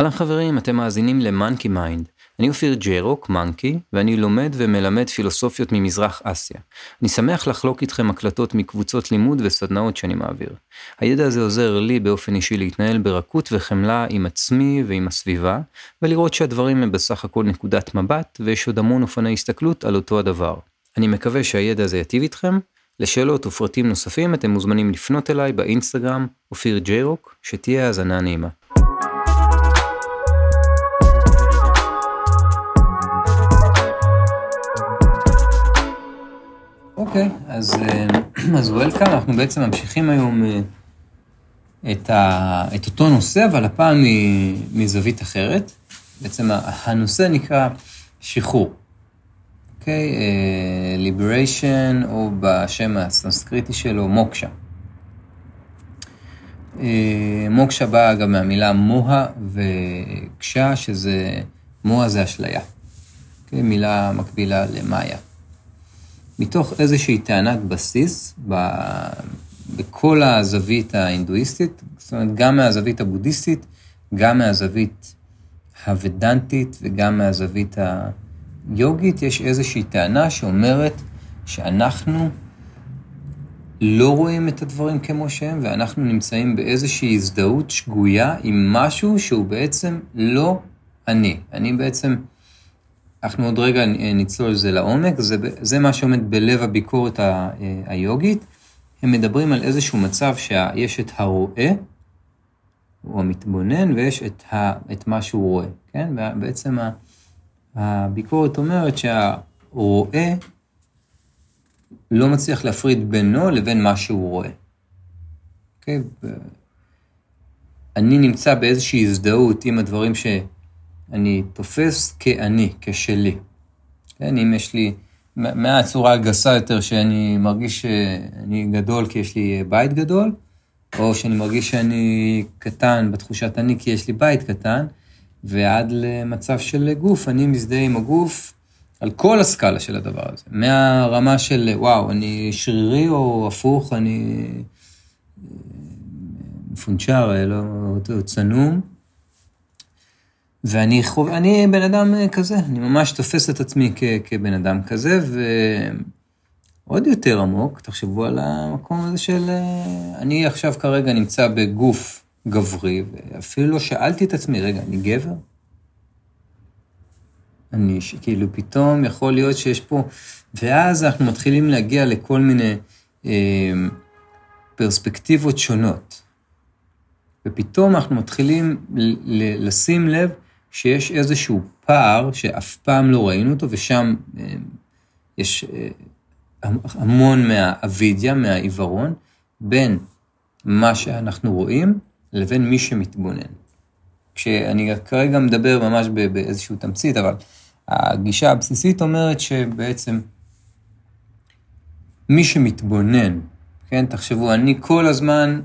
אהלן חברים, אתם מאזינים ל-Monkey Mind. אני אופיר ג'יירוק, מנקי, ואני לומד ומלמד פילוסופיות ממזרח אסיה. אני שמח לחלוק איתכם הקלטות מקבוצות לימוד וסדנאות שאני מעביר. הידע הזה עוזר לי באופן אישי להתנהל ברכות וחמלה עם עצמי ועם הסביבה, ולראות שהדברים הם בסך הכל נקודת מבט, ויש עוד המון אופני הסתכלות על אותו הדבר. אני מקווה שהידע הזה יטיב איתכם. לשאלות ופרטים נוספים אתם מוזמנים לפנות אליי באינסטגרם, אופיר ג'יירוק, שתהיה האזנה נעימה. אוקיי, אז, אה, אז וולקאם, אנחנו בעצם ממשיכים היום אה, את, ה, את אותו נושא, אבל הפעם מזווית אחרת. בעצם הנושא נקרא שחרור. אוקיי? ליבריישן, או בשם הסנסקריטי שלו, מוקשה. אה, מוקשה באה גם מהמילה מוהה וקשה, שזה, מוהה זה אשליה. אוקיי? מילה מקבילה למאיה. מתוך איזושהי טענת בסיס ב... בכל הזווית ההינדואיסטית, זאת אומרת, גם מהזווית הבודהיסטית, גם מהזווית הוודנטית וגם מהזווית היוגית, יש איזושהי טענה שאומרת שאנחנו לא רואים את הדברים כמו שהם, ואנחנו נמצאים באיזושהי הזדהות שגויה עם משהו שהוא בעצם לא אני. אני בעצם... אנחנו עוד רגע נצלול לזה לעומק, זה, זה מה שעומד בלב הביקורת ה, היוגית. הם מדברים על איזשהו מצב שיש את הרואה, או המתבונן, ויש את, ה, את מה שהוא רואה, כן? בעצם הביקורת אומרת שהרואה לא מצליח להפריד בינו לבין מה שהוא רואה. אוקיי? אני נמצא באיזושהי הזדהות עם הדברים ש... אני תופס כאני, כשלי. כן, אם יש לי, מהצורה הגסה יותר שאני מרגיש שאני גדול כי יש לי בית גדול, או שאני מרגיש שאני קטן בתחושת אני כי יש לי בית קטן, ועד למצב של גוף, אני מזדהה עם הגוף על כל הסקאלה של הדבר הזה. מהרמה של וואו, אני שרירי או הפוך, אני מפונצ'ר, לא, צנום, ואני חוב... אני בן אדם אה, כזה, אני ממש תופס את עצמי כ... כבן אדם כזה, ועוד יותר עמוק, תחשבו על המקום הזה של... אה, אני עכשיו כרגע נמצא בגוף גברי, ואפילו לא שאלתי את עצמי, רגע, אני גבר? אני, כאילו, פתאום יכול להיות שיש פה... ואז אנחנו מתחילים להגיע לכל מיני אה, פרספקטיבות שונות. ופתאום אנחנו מתחילים לשים לב שיש איזשהו פער שאף פעם לא ראינו אותו, ושם אה, יש אה, המון מהאבידיה, מהעיוורון, בין מה שאנחנו רואים לבין מי שמתבונן. כשאני כרגע מדבר ממש באיזשהו תמצית, אבל הגישה הבסיסית אומרת שבעצם מי שמתבונן, כן, תחשבו, אני כל הזמן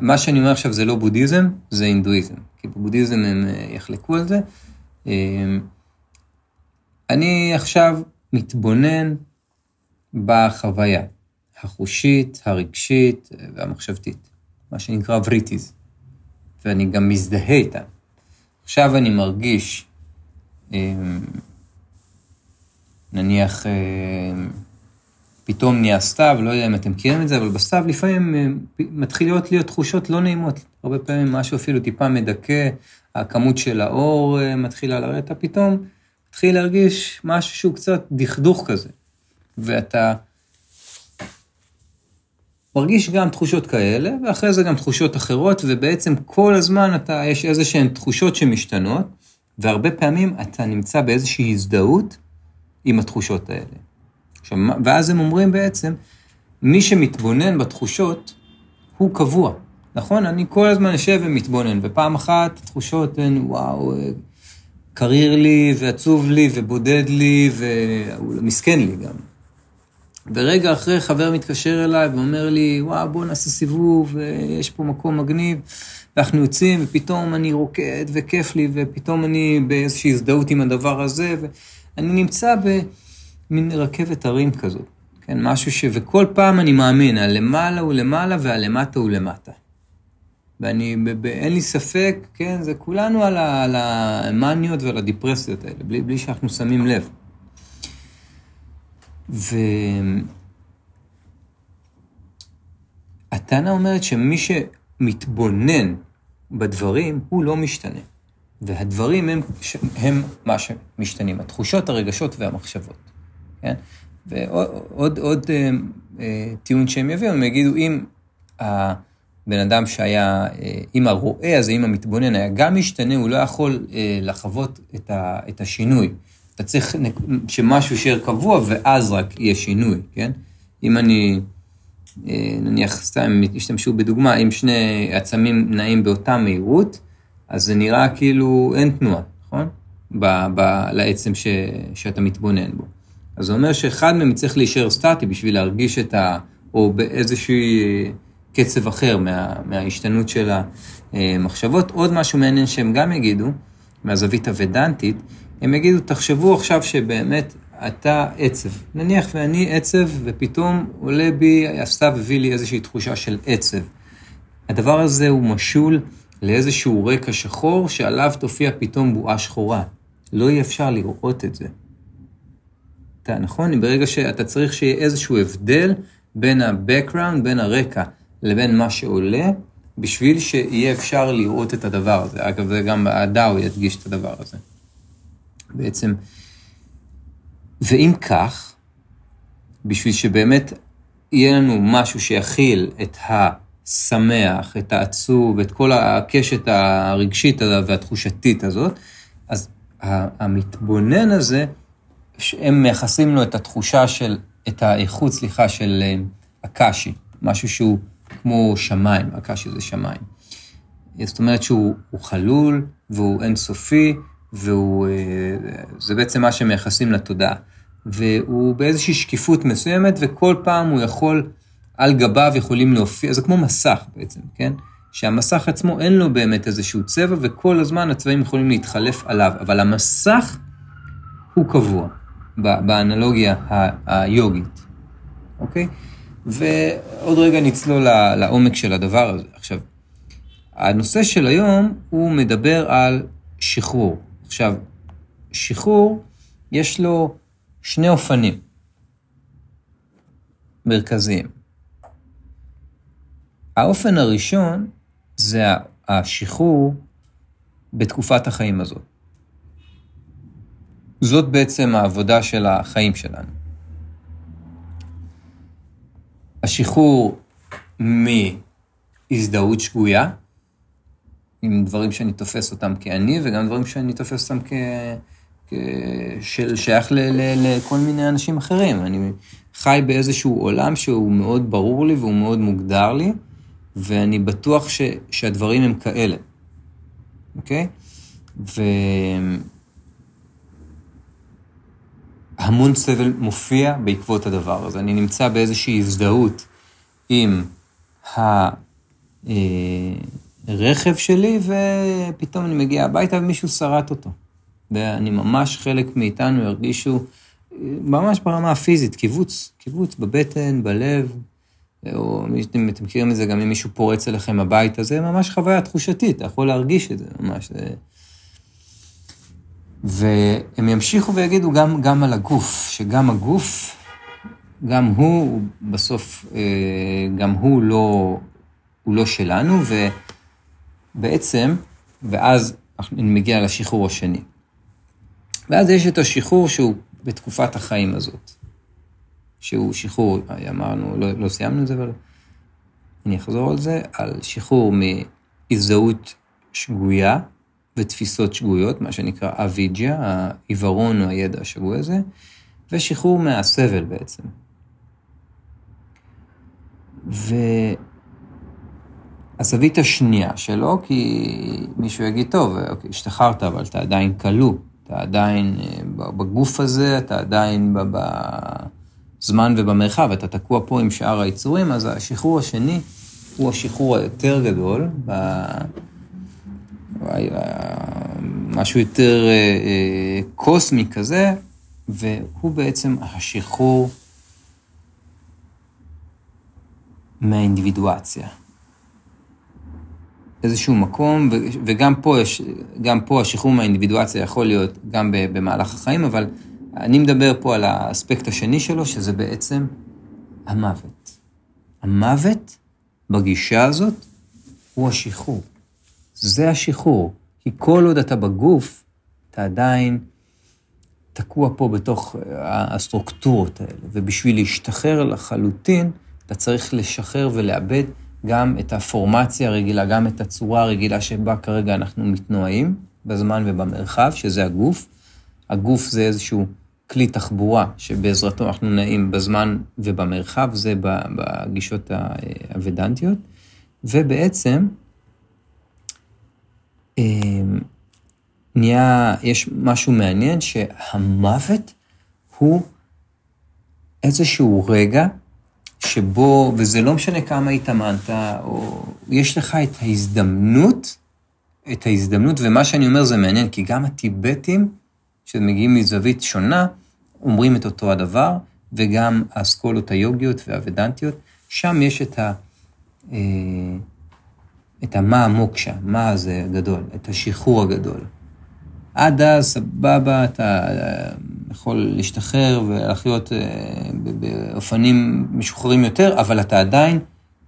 מה שאני אומר עכשיו זה לא בודהיזם, זה הינדואיזם. כי בבודהיזם הם אה, יחלקו על זה. אה, אני עכשיו מתבונן בחוויה החושית, הרגשית והמחשבתית, מה שנקרא וריטיז, ואני גם מזדהה איתה. עכשיו אני מרגיש, אה, נניח, פתאום נהיה סתיו, לא יודע אם אתם מכירים את זה, אבל בסתיו לפעמים אה, מתחילות להיות תחושות לא נעימות. הרבה פעמים משהו אפילו טיפה מדכא, הכמות של האור אה, מתחילה לרדת, אתה פתאום מתחיל להרגיש משהו שהוא קצת דכדוך כזה. ואתה מרגיש גם תחושות כאלה, ואחרי זה גם תחושות אחרות, ובעצם כל הזמן אתה, יש איזה שהן תחושות שמשתנות, והרבה פעמים אתה נמצא באיזושהי הזדהות עם התחושות האלה. עכשיו, ואז הם אומרים בעצם, מי שמתבונן בתחושות, הוא קבוע. נכון? אני כל הזמן אשב ומתבונן, ופעם אחת התחושות הן, וואו, קריר לי, ועצוב לי, ובודד לי, ומסכן לי גם. ורגע אחרי חבר מתקשר אליי ואומר לי, וואו, בוא נעשה סיבוב, יש פה מקום מגניב, ואנחנו יוצאים, ופתאום אני רוקד, וכיף לי, ופתאום אני באיזושהי הזדהות עם הדבר הזה, ואני נמצא ב... מין רכבת הרים כזאת, כן, משהו ש... וכל פעם אני מאמין, הלמעלה הוא למעלה והלמטה הוא למטה. ואני, אין לי ספק, כן, זה כולנו על, ה, על המאניות ועל הדיפרסיות האלה, בלי, בלי שאנחנו שמים לב. והטענה אומרת שמי שמתבונן בדברים, הוא לא משתנה. והדברים הם, הם מה שמשתנים, התחושות, הרגשות והמחשבות, כן? ועוד עוד, עוד, אה, אה, טיעון שהם יביאו, הם יגידו, אם הבן אדם שהיה, אה, אם הרועה הזה, אם המתבונן היה גם משתנה, הוא לא יכול אה, לחוות את, ה, את השינוי. אתה צריך שמשהו יישאר קבוע ואז רק יהיה שינוי, כן? אם אני, אה, נניח, סתם, השתמשו בדוגמה, אם שני עצמים נעים באותה מהירות, אז זה נראה כאילו אין תנועה, נכון? ב, ב, לעצם ש, שאתה מתבונן בו. אז זה אומר שאחד מהם צריך להישאר סטטי בשביל להרגיש את ה... או באיזשהו קצב אחר מה, מההשתנות של המחשבות. עוד משהו מעניין שהם גם יגידו, מהזווית הוודנטית, הם יגידו, תחשבו עכשיו שבאמת אתה עצב. נניח ואני עצב, ופתאום עולה בי, הסתיו הביא לי איזושהי תחושה של עצב. הדבר הזה הוא משול לאיזשהו רקע שחור, שעליו תופיע פתאום בועה שחורה. לא יהיה אפשר לראות את זה. אתה, נכון? ברגע שאתה צריך שיהיה איזשהו הבדל בין ה-background, בין הרקע, לבין מה שעולה, בשביל שיהיה אפשר לראות את הדבר הזה. אגב, זה גם הדאו ידגיש את הדבר הזה. בעצם, ואם כך, בשביל שבאמת יהיה לנו משהו שיכיל את השמח, את העצוב, את כל הקשת הרגשית והתחושתית הזאת, אז המתבונן הזה, הם מייחסים לו את התחושה של, את האיכות, סליחה, של אה, הקאשי, משהו שהוא כמו שמיים, הקאשי זה שמיים. זאת אומרת שהוא חלול והוא אינסופי, וזה בעצם מה שמייחסים לתודעה. והוא באיזושהי שקיפות מסוימת, וכל פעם הוא יכול, על גביו יכולים להופיע, זה כמו מסך בעצם, כן? שהמסך עצמו אין לו באמת איזשהו צבע, וכל הזמן הצבעים יכולים להתחלף עליו, אבל המסך הוא קבוע. באנלוגיה היוגית, אוקיי? ועוד רגע נצלול לעומק של הדבר הזה. עכשיו, הנושא של היום הוא מדבר על שחרור. עכשיו, שחרור, יש לו שני אופנים מרכזיים. האופן הראשון זה השחרור בתקופת החיים הזאת. זאת בעצם העבודה של החיים שלנו. השחרור מהזדהות שגויה, עם דברים שאני תופס אותם כאני, וגם דברים שאני תופס אותם כ... של שייך ל... ל... לכל מיני אנשים אחרים. אני חי באיזשהו עולם שהוא מאוד ברור לי והוא מאוד מוגדר לי, ואני בטוח ש... שהדברים הם כאלה, אוקיי? ו... המון סבל מופיע בעקבות הדבר הזה. אני נמצא באיזושהי הזדהות עם הרכב שלי, ופתאום אני מגיע הביתה ומישהו שרט אותו. ואני ממש, חלק מאיתנו הרגישו, ממש ברמה הפיזית, קיבוץ, קיבוץ בבטן, בלב, או אתם מכירים את זה גם אם מישהו פורץ אליכם הביתה, זה ממש חוויה תחושתית, אתה יכול להרגיש את זה ממש. זה... והם ימשיכו ויגידו גם, גם על הגוף, שגם הגוף, גם הוא בסוף, אה, גם הוא לא, הוא לא שלנו, ובעצם, ואז אני מגיע לשחרור השני. ואז יש את השחרור שהוא בתקופת החיים הזאת, שהוא שחרור, אמרנו, לא, לא סיימנו את זה, אבל אני אחזור על זה, על שחרור מהזדהות שגויה, ותפיסות שגויות, מה שנקרא אביג'יה, העיוורון או הידע השגוי הזה, ושחרור מהסבל בעצם. והזווית השנייה שלו, כי מישהו יגיד, טוב, אוקיי, השתחררת, אבל אתה עדיין כלוא, אתה עדיין אה, בגוף הזה, אתה עדיין בזמן ובמרחב, אתה תקוע פה עם שאר היצורים, אז השחרור השני הוא השחרור היותר גדול, משהו יותר אה, אה, קוסמי כזה, והוא בעצם השחרור מהאינדיבידואציה. איזשהו מקום, וגם פה, יש, גם פה השחרור מהאינדיבידואציה יכול להיות גם במהלך החיים, אבל אני מדבר פה על האספקט השני שלו, שזה בעצם המוות. המוות בגישה הזאת הוא השחרור. זה השחרור. כי כל עוד אתה בגוף, אתה עדיין תקוע פה בתוך הסטרוקטורות האלה, ובשביל להשתחרר לחלוטין, אתה צריך לשחרר ולאבד גם את הפורמציה הרגילה, גם את הצורה הרגילה שבה כרגע אנחנו מתנועים, בזמן ובמרחב, שזה הגוף. הגוף זה איזשהו כלי תחבורה שבעזרתו אנחנו נעים בזמן ובמרחב, זה בגישות הוודנטיות. ובעצם, נהיה, יש משהו מעניין שהמוות הוא איזשהו רגע שבו, וזה לא משנה כמה התאמנת, או יש לך את ההזדמנות, את ההזדמנות, ומה שאני אומר זה מעניין, כי גם הטיבטים, שמגיעים מזווית שונה, אומרים את אותו הדבר, וגם האסכולות היוגיות והוודנטיות, שם יש את ה... את המה המוקשה, מה הזה הגדול, את השחרור הגדול. עד אז, סבבה, אתה אה, יכול להשתחרר ולחיות אה, באופנים משוחררים יותר, אבל אתה עדיין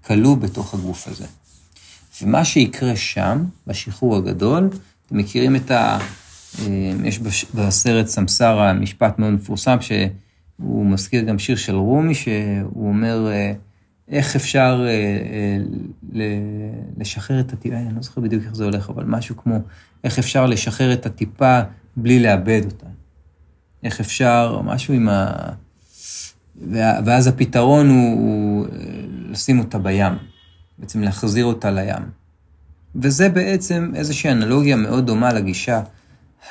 כלוא בתוך הגוף הזה. ומה שיקרה שם, בשחרור הגדול, אתם מכירים את ה... אה, יש בסרט סמסרה משפט מאוד מפורסם, שהוא מזכיר גם שיר של רומי, שהוא אומר, איך אפשר לשחרר את הטיפה, אני לא זוכר בדיוק איך זה הולך, אבל משהו כמו, איך אפשר לשחרר את הטיפה בלי לאבד אותה. איך אפשר, משהו עם ה... ואז הפתרון הוא, הוא לשים אותה בים, בעצם להחזיר אותה לים. וזה בעצם איזושהי אנלוגיה מאוד דומה לגישה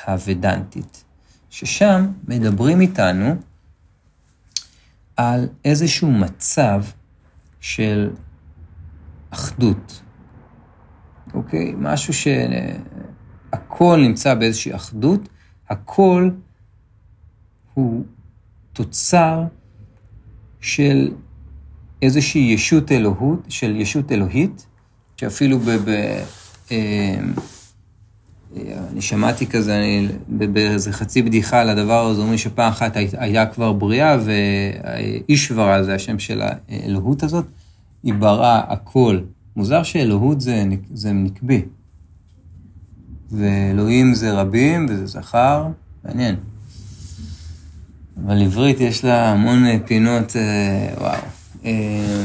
הוודנטית, ששם מדברים איתנו על איזשהו מצב של אחדות, אוקיי? משהו שהכל נמצא באיזושהי אחדות, הכל הוא תוצר של איזושהי ישות אלוהות, של ישות אלוהית, שאפילו ב... ב אה, אני שמעתי כזה, אני, באיזה חצי בדיחה על הדבר הזה, אומרים שפעם אחת היה כבר בריאה, ואישברה זה השם של האלוהות הזאת, היא בראה הכל. מוזר שאלוהות זה, זה נקבי, ואלוהים זה רבים וזה זכר, מעניין. אבל עברית יש לה המון פינות, אה, וואו. אה,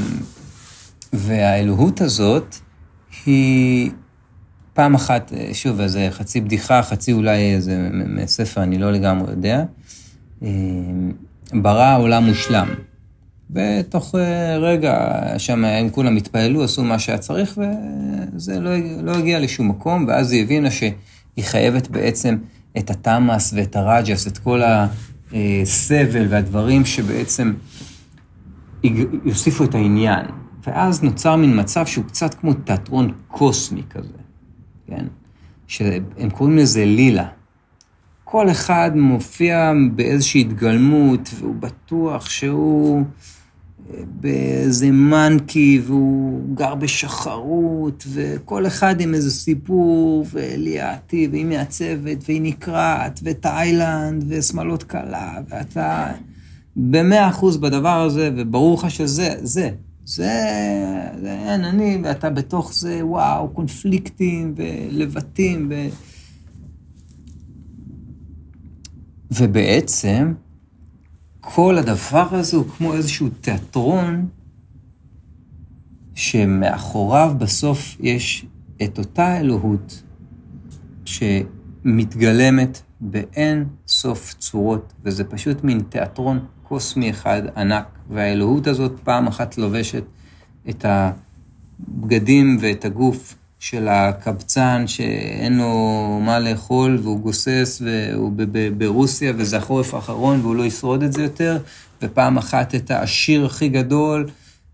והאלוהות הזאת היא פעם אחת, שוב, איזה חצי בדיחה, חצי אולי איזה מספר, אני לא לגמרי יודע, ברא עולם מושלם. ותוך רגע, שם הם כולם התפעלו, עשו מה שהיה צריך, וזה לא, לא הגיע לשום מקום, ואז היא הבינה שהיא חייבת בעצם את התמאס ואת הרג'ס, את כל. הסבל והדברים שבעצם יוסיפו את העניין. ואז נוצר מין מצב שהוא קצת כמו תיאטרון קוסמי כזה, כן? שהם קוראים לזה לילה. כל אחד מופיע באיזושהי התגלמות, והוא בטוח שהוא אה, באיזה מנקי, והוא גר בשחרות, וכל אחד עם איזה סיפור, וליאתי, והיא מעצבת, והיא נקרעת, ותאילנד, ושמאלות קלה, ואתה במאה אחוז בדבר הזה, וברור לך שזה, זה. זה, זה אין, אני, ואתה בתוך זה, וואו, קונפליקטים ולבטים. ו... ובעצם, כל הדבר הזה הוא כמו איזשהו תיאטרון, שמאחוריו בסוף יש את אותה אלוהות שמתגלמת באין סוף צורות, וזה פשוט מין תיאטרון קוסמי אחד ענק, והאלוהות הזאת פעם אחת לובשת את הבגדים ואת הגוף של הקבצן שאין לו מה לאכול והוא גוסס והוא ברוסיה וזה החורף האחרון והוא לא ישרוד את זה יותר, ופעם אחת את העשיר הכי גדול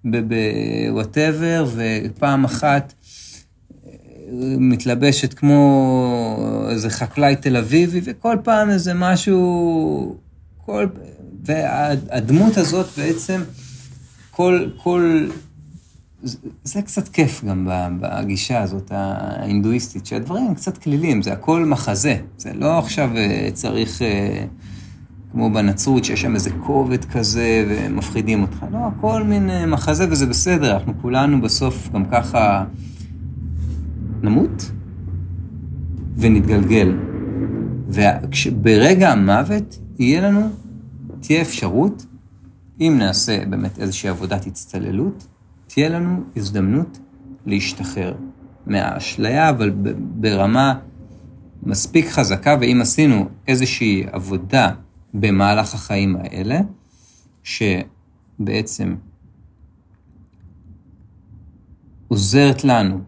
בוואטאבר, ופעם אחת אה, מתלבשת כמו איזה חקלאי תל אביבי, וכל פעם איזה משהו, כל, והדמות הזאת בעצם, כל, כל זה, קצת כיף גם בגישה הזאת ההינדואיסטית, שהדברים הם קצת כלילים, זה הכל מחזה. זה לא עכשיו אה, צריך, אה, כמו בנצרות, שיש שם איזה כובד כזה ומפחידים אותך. לא, הכל מין אה, מחזה וזה בסדר, אנחנו כולנו בסוף גם ככה נמות ונתגלגל. וברגע המוות יהיה לנו, תהיה אפשרות, אם נעשה באמת איזושהי עבודת הצטללות, תהיה לנו הזדמנות להשתחרר מהאשליה, אבל ברמה מספיק חזקה, ואם עשינו איזושהי עבודה במהלך החיים האלה, שבעצם עוזרת לנו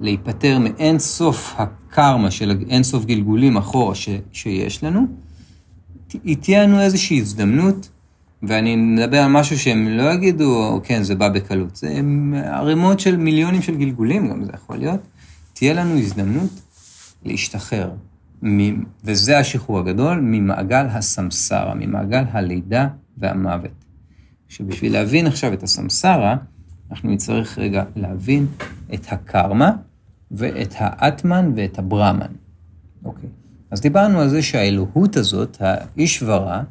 להיפטר מאין סוף הקרמה של אין סוף גלגולים אחורה ש, שיש לנו, היא תהיה לנו איזושהי הזדמנות ואני מדבר על משהו שהם לא יגידו, כן, זה בא בקלות. זה ערימות של מיליונים של גלגולים, גם זה יכול להיות. תהיה לנו הזדמנות להשתחרר, וזה השחרור הגדול, ממעגל הסמסרה, ממעגל הלידה והמוות. שבשביל להבין עכשיו את הסמסרה, אנחנו נצטרך רגע להבין את הקרמה ואת האטמן ואת הברמן. אוקיי. אז דיברנו על זה שהאלוהות הזאת, האישברה,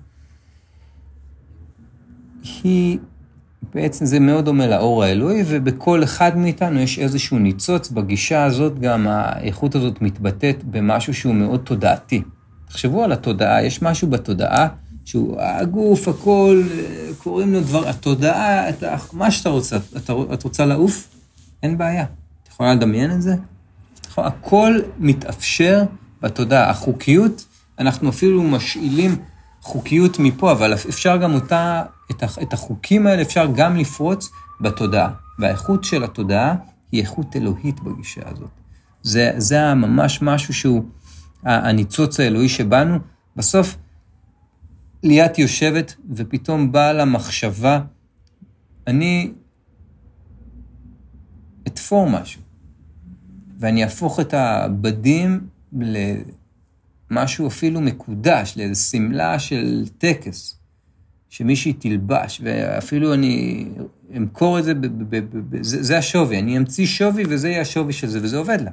היא, בעצם זה מאוד דומה לאור האלוהי, ובכל אחד מאיתנו יש איזשהו ניצוץ. בגישה הזאת גם האיכות הזאת מתבטאת במשהו שהוא מאוד תודעתי. תחשבו על התודעה, יש משהו בתודעה שהוא הגוף, הכל, קוראים לו דבר, התודעה, את, מה שאתה רוצה, את, את רוצה לעוף, אין בעיה. את יכולה לדמיין את זה? הכל מתאפשר בתודעה. החוקיות, אנחנו אפילו משאילים חוקיות מפה, אבל אפשר גם אותה, את החוקים האלה אפשר גם לפרוץ בתודעה. והאיכות של התודעה היא איכות אלוהית בגישה הזאת. זה, זה ממש משהו שהוא הניצוץ האלוהי שבנו. בסוף, ליאת יושבת ופתאום באה לה מחשבה, אני אתפור משהו, ואני אהפוך את הבדים משהו אפילו מקודש, לאיזו שמלה של טקס, שמישהי תלבש, ואפילו אני אמכור את זה, זה, השווי, אני אמציא שווי וזה יהיה השווי של זה, וזה עובד לה.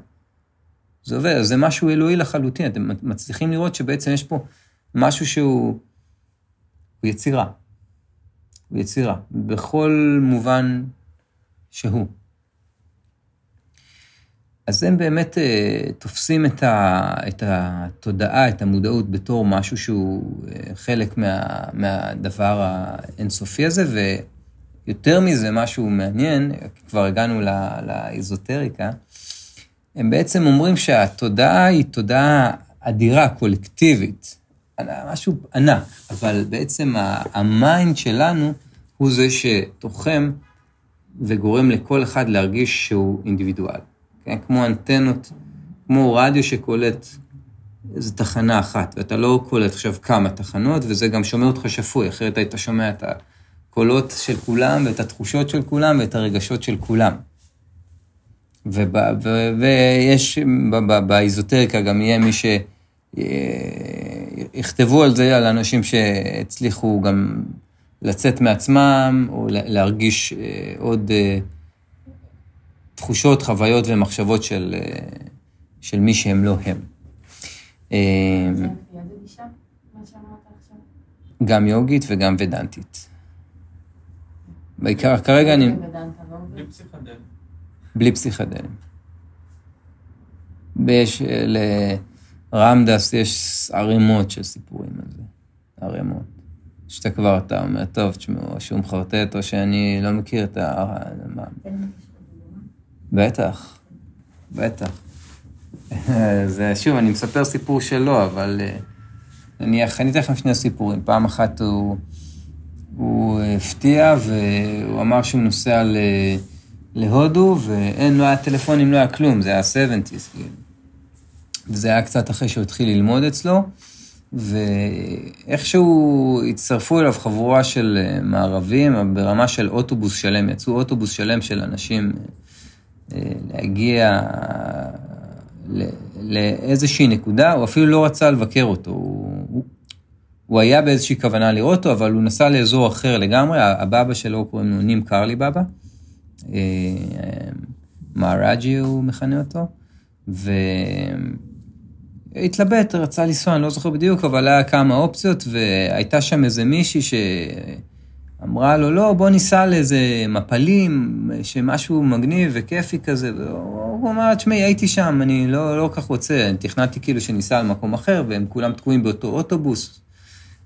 זה עובד, זה משהו אלוהי לחלוטין, אתם מצליחים לראות שבעצם יש פה משהו שהוא הוא יצירה. הוא יצירה, בכל מובן שהוא. אז הם באמת uh, תופסים את, ה, את התודעה, את המודעות, בתור משהו שהוא uh, חלק מה, מהדבר האינסופי הזה, ויותר מזה, משהו מעניין, כבר הגענו לאיזוטריקה, הם בעצם אומרים שהתודעה היא תודעה אדירה, קולקטיבית, משהו ענק, אבל בעצם ה mind שלנו הוא זה שתוחם וגורם לכל אחד להרגיש שהוא אינדיבידואל. כן? כמו אנטנות, כמו רדיו שקולט איזו תחנה אחת, ואתה לא קולט עכשיו כמה תחנות, וזה גם שומע אותך שפוי, אחרת היית שומע את הקולות של כולם, ואת התחושות של כולם, ואת הרגשות של כולם. ויש באיזוטריקה גם יהיה מי שיכתבו על זה, על אנשים שהצליחו גם לצאת מעצמם, או להרגיש אה, עוד... תחושות, חוויות ומחשבות של, אה, של מי שהם לא הם. אה, גם יוגית וגם ודנטית. בעיקר, כרגע אני... בלי פסיכדלים. בלי פסיכדלים. ויש, לרמדס יש ערימות של סיפורים על זה. ערימות. שאתה כבר, אתה אומר, טוב, תשמעו, שהוא מחרטט, או שאני לא מכיר את ה... בטח, בטח. זה, שוב, אני מספר סיפור שלו, אבל אה, נניח, אני אתן לכם שני סיפורים. פעם אחת הוא, הוא הפתיע והוא אמר שהוא נוסע ל, להודו, ואין, לא היה טלפונים, לא היה כלום, זה היה 70's, כאילו. וזה היה קצת אחרי שהוא התחיל ללמוד אצלו, ואיכשהו הצטרפו אליו חבורה של אה, מערבים ברמה של אוטובוס שלם, יצאו אוטובוס שלם של אנשים להגיע לאיזושהי נקודה, הוא אפילו לא רצה לבקר אותו. הוא, הוא, היה באיזושהי כוונה לראות אותו, אבל הוא נסע לאזור אחר לגמרי, הבבא שלו קוראים לו נים קרלי בבא, מהראג'י הוא מכנה אותו, והתלבט, רצה לנסוע, אני לא זוכר בדיוק, אבל היה כמה אופציות, והייתה שם איזה מישהי שאמרה לו, לא, בוא ניסע לאיזה מפלים, שמשהו מגניב וכיפי כזה, והוא אמר, תשמעי, הייתי שם, אני לא, לא כל כך רוצה, תכננתי כאילו שניסע למקום אחר, והם כולם תקועים באותו אוטובוס.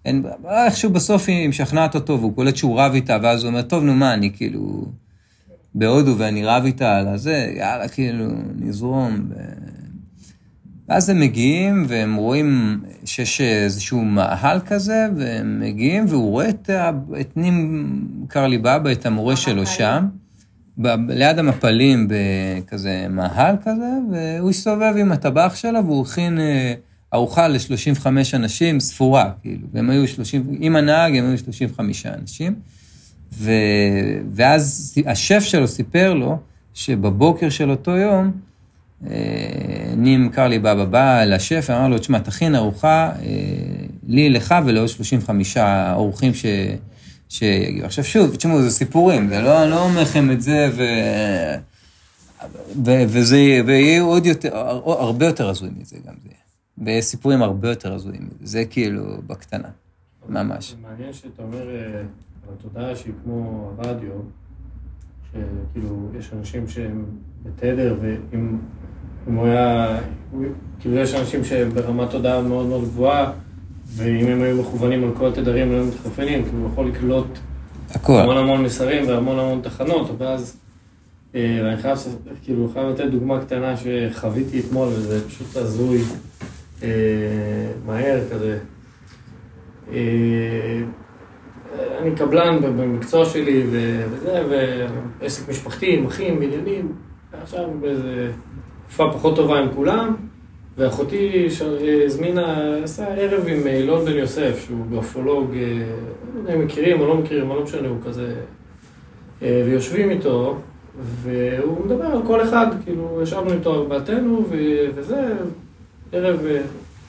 אין, איכשהו בסוף היא משכנעת אותו, והוא קולט שהוא רב איתה, ואז הוא אומר, טוב, נו מה, אני כאילו בהודו ואני רב איתה על הזה, יאללה, כאילו, נזרום. ו... ואז הם מגיעים, והם רואים שיש איזשהו מאהל כזה, והם מגיעים, והוא רואה את, את נים קרלי בבא, את המורה שלו שם, ב, ליד המפלים, בכזה מאהל כזה, והוא הסתובב עם הטבח שלו, והוא הכין... אה, ארוחה ל-35 אנשים ספורה, כאילו, והם היו 30, עם הנהג הם היו 35 אנשים. ו... ואז השף שלו סיפר לו שבבוקר של אותו יום, נים קרלי בבא בא לשף ואמר לו, תשמע, תכין ארוחה אה, לי, לך ולעוד 35 אורחים ש... שיגיעו. עכשיו שוב, תשמעו, זה סיפורים, זה לא, לא אומר לכם את זה, ו... ו... וזה, ויהיה עוד יותר, הרבה יותר הזוי מזה גם זה. ויש סיפורים הרבה יותר הזויים. זה כאילו בקטנה, ממש. זה מעניין שאתה אומר אה, התודעה שהיא כמו הרדיו, שכאילו יש אנשים שהם בתדר, ואם הוא היה, כאילו יש אנשים שהם ברמת תודעה מאוד מאוד גבוהה, ואם הם היו מכוונים על כל התדרים הם היו מתחפנים, כאילו הוא יכול לקלוט הכל. המון המון מסרים והמון המון תחנות, ואז אה, אני חייב, כאילו, חייב לתת דוגמה קטנה שחוויתי אתמול, וזה פשוט הזוי. אה, מהר כזה. אה, אני קבלן במקצוע שלי וזה, ועסק משפחתי עם אחים, בניינים, ועכשיו באיזה תקופה פחות טובה עם כולם, ואחותי הזמינה, עשה ערב עם אילון בן יוסף, שהוא גרפולוג, אה, לא יודע אם מכירים או לא מכירים, אבל לא משנה, הוא כזה... ויושבים איתו, והוא מדבר על כל אחד, כאילו, ישבנו איתו ארבעתנו, וזה, ערב, אה,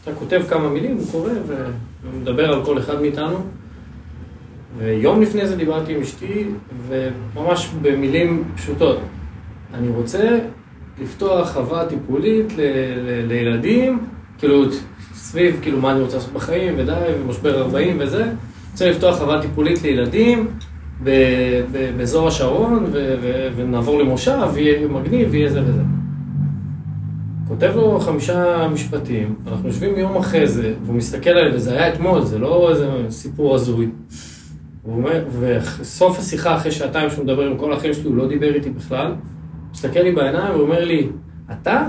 אתה כותב כמה מילים, הוא קורא ומדבר על כל אחד מאיתנו. ויום לפני זה דיברתי עם אשתי, וממש במילים פשוטות. אני רוצה לפתוח חווה טיפולית ל- ל- לילדים, כאילו סביב, כאילו מה אני רוצה לעשות בחיים, ודי, ומשבר 40 וזה. רוצה לפתוח חווה טיפולית לילדים באזור השרון, ו- ו- ונעבור למושב, ויהיה מגניב, ויהיה זה וזה. כותב לו חמישה משפטים, אנחנו יושבים יום אחרי זה, והוא מסתכל עליי, וזה היה אתמול, זה לא איזה סיפור הזוי. וסוף השיחה, אחרי שעתיים שהוא מדבר עם כל האחים שלי, הוא לא דיבר איתי בכלל, מסתכל לי בעיניים ואומר לי, אתה?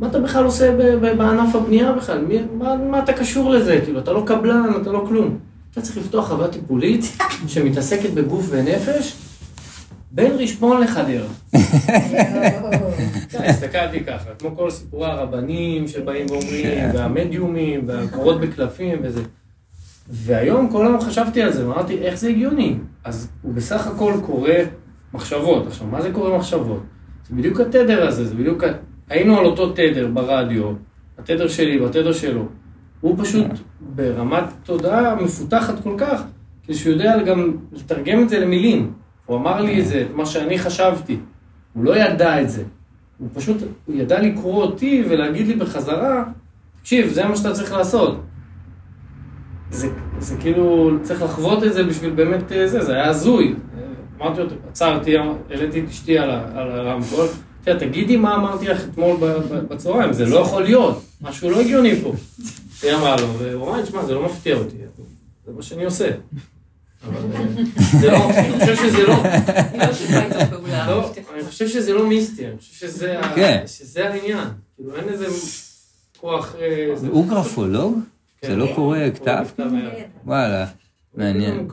מה אתה בכלל עושה בענף הבנייה בכלל? מי, מה, מה אתה קשור לזה? כאילו, אתה לא קבלן, אתה לא כלום. אתה צריך לפתוח חווה טיפולית שמתעסקת בגוף ונפש, בין רשפון לחדרה. כן, הסתכלתי ככה, כמו כל סיפורי הרבנים שבאים ואומרים, כן. והמדיומים, והקורות בקלפים וזה. והיום כל היום חשבתי על זה, ואמרתי, איך זה הגיוני? אז הוא בסך הכל קורא מחשבות. עכשיו, מה זה קורא מחשבות? זה בדיוק התדר הזה, זה בדיוק... היינו על אותו תדר ברדיו, התדר שלי והתדר שלו. הוא פשוט ברמת תודעה מפותחת כל כך, כשהוא יודע גם לתרגם את זה למילים. הוא אמר לי את זה, את מה שאני חשבתי. הוא לא ידע את זה. הוא פשוט, הוא ידע לקרוא אותי ולהגיד לי בחזרה, תקשיב, זה מה שאתה צריך לעשות. זה, זה כאילו, צריך לחוות את זה בשביל באמת אה, זה, זה היה הזוי. אמרתי אותו, עצרתי, העליתי את אשתי על, על הרמקול, תגידי מה אמרתי לך אתמול בצהריים, זה לא יכול להיות, משהו לא הגיוני פה. היא אמרה לו, והוא אמר, תשמע, זה לא מפתיע אותי, זה מה שאני עושה. לא, אני חושב שזה לא... לא, אני חושב שזה לא מיסטי, אני חושב שזה כן. העניין. כאילו אין איזה כוח... אה, הוא גרפולוג? כן. זה לא קורא כתב? וואלה, מעניין.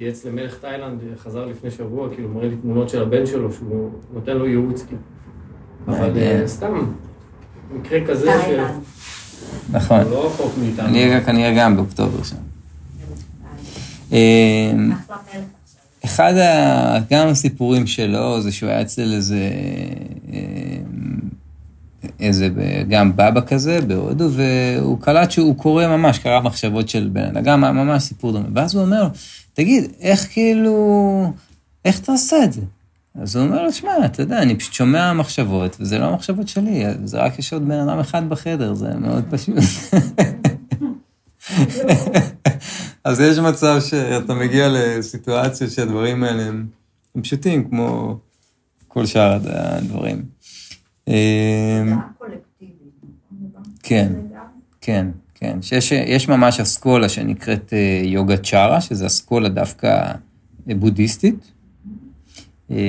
ייעץ למלך תאילנד, חזר לפני שבוע, כאילו מראה לי תמונות של הבן שלו, שהוא נותן לו ייעוץ, כאילו. אבל אה, סתם, מקרה כזה ש... נכון. לא רחוק מאיתנו. אני כנראה גם באוקטובר שם. אמ, אחד ה... גם הסיפורים שלו זה שהוא היה אצל איזה... אמ, איזה גם בבא כזה בהודו, והוא קלט שהוא קורא ממש, קרא מחשבות של בן אדם, ממש סיפור דומה. ואז הוא אומר לו, תגיד, איך כאילו, איך אתה עושה את זה? אז הוא אומר לו, שמע, אתה יודע, אני פשוט שומע מחשבות, וזה לא המחשבות שלי, זה רק יש עוד בן אדם אחד בחדר, זה מאוד פשוט. אז יש מצב שאתה מגיע לסיטואציה שהדברים האלה הם, הם פשוטים, כמו כל שאר הדברים. כן, כן, כן. שיש, יש ממש אסכולה שנקראת יוגה צ'ארה, שזה אסכולה דווקא בודהיסטית,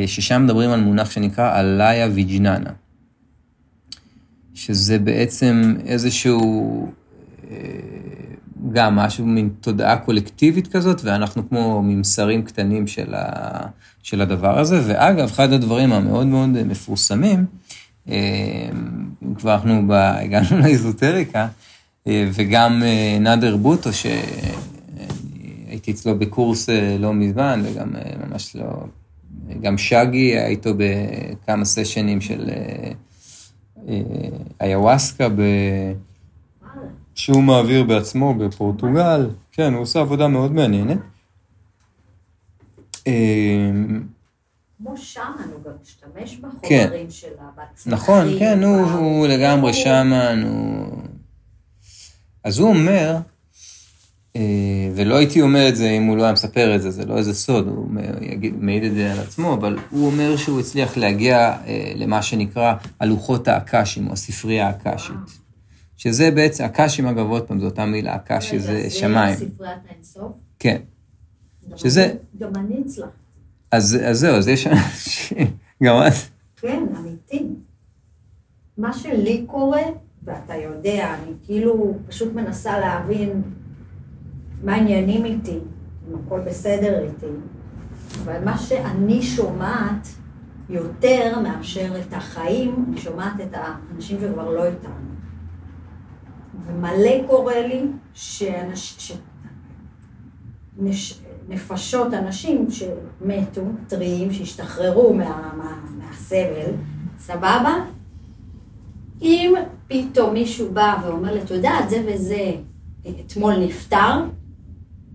ששם מדברים על מונח שנקרא אלאיה ויג'ננה, שזה בעצם איזשהו, גם משהו מין תודעה קולקטיבית כזאת, ואנחנו כמו ממסרים קטנים של, ה, של הדבר הזה. ואגב, אחד הדברים המאוד מאוד מפורסמים, אם כבר אנחנו הגענו לאיזוטריקה, וגם נאדר בוטו, שהייתי אצלו בקורס לא מזמן, וגם ממש לא... גם שגי היה איתו בכמה סשנים של איוואסקה, שהוא מעביר בעצמו בפורטוגל. כן, הוא עושה עבודה מאוד מעניינת. כמו שמן, הוא גם משתמש בחומרים שלה, בצמחים. נכון, כן, הוא לגמרי שמן, הוא... אז הוא אומר, ולא הייתי אומר את זה אם הוא לא היה מספר את זה, זה לא איזה סוד, הוא מעיד את זה על עצמו, אבל הוא אומר שהוא הצליח להגיע למה שנקרא הלוחות האק"שים, או הספרייה האק"שית. שזה בעצם, אק"שים אגב, עוד פעם, זו אותה מילה, אק"שי זה שמיים. ספריית האינסוף? כן. שזה... גם אני הצלחתי. אז זהו, אז יש אנשים, גם את. כן, אמיתי. מה שלי קורה, ואתה יודע, אני כאילו פשוט מנסה להבין מה העניינים איתי, אם הכל בסדר איתי. אבל מה שאני שומעת יותר מאפשר את החיים, אני שומעת את האנשים שכבר לא איתנו. ומלא קורה לי שאנש... ש... נש... נפשות, אנשים שמתו, טריים, שהשתחררו מה... מה... מהסבל, סבבה? אם פתאום מישהו בא ואומר לי, את יודעת, זה וזה אתמול נפטר,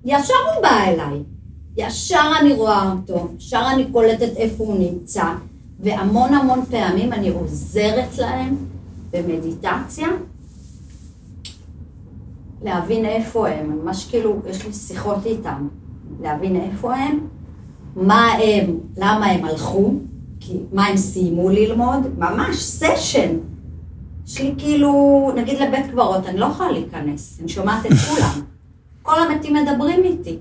ישר הוא בא אליי. ישר אני רואה אותו, ישר אני קולטת איפה הוא נמצא, והמון המון פעמים אני עוזרת להם במדיטציה להבין איפה הם, ממש כאילו, יש לי שיחות איתם, להבין איפה הם, מה הם, למה הם הלכו, כי, מה הם סיימו ללמוד, ממש סשן. יש לי כאילו, נגיד לבית קברות, אני לא יכולה להיכנס, אני שומעת את כולם. כל המתים מדברים איתי.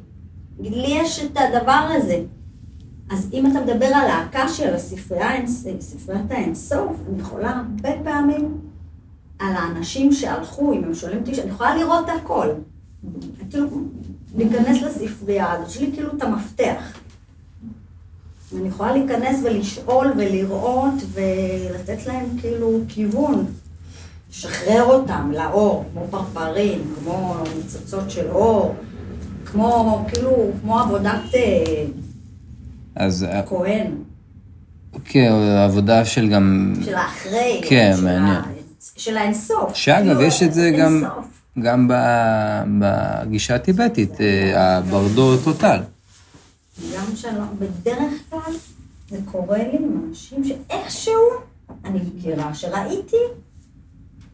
לי יש את הדבר הזה. אז אם אתה מדבר על ההקה של הספריית האינסוף, אני יכולה הרבה פעמים על האנשים שהלכו, אם הם שואלים אותי, אני יכולה לראות הכל. כאילו, להיכנס לספרייה הזאת, יש לי כאילו את המפתח. אני יכולה להיכנס ולשאול ולראות ולתת להם כאילו כיוון. לשחרר אותם לאור, כמו פרפרים, כמו ניצוצות של אור, כמו, כאילו, כמו עבודת אז... כהן. כן, עבודה של גם... של האחרי. כן, של מעניין. ה- של האינסוף. שאגב, כאילו, יש את זה גם. גם בגישה הטיבטית, אה, הברדו טוטל. גם שלא, בדרך כלל זה קורה לי עם אנשים שאיכשהו אני מכירה, שראיתי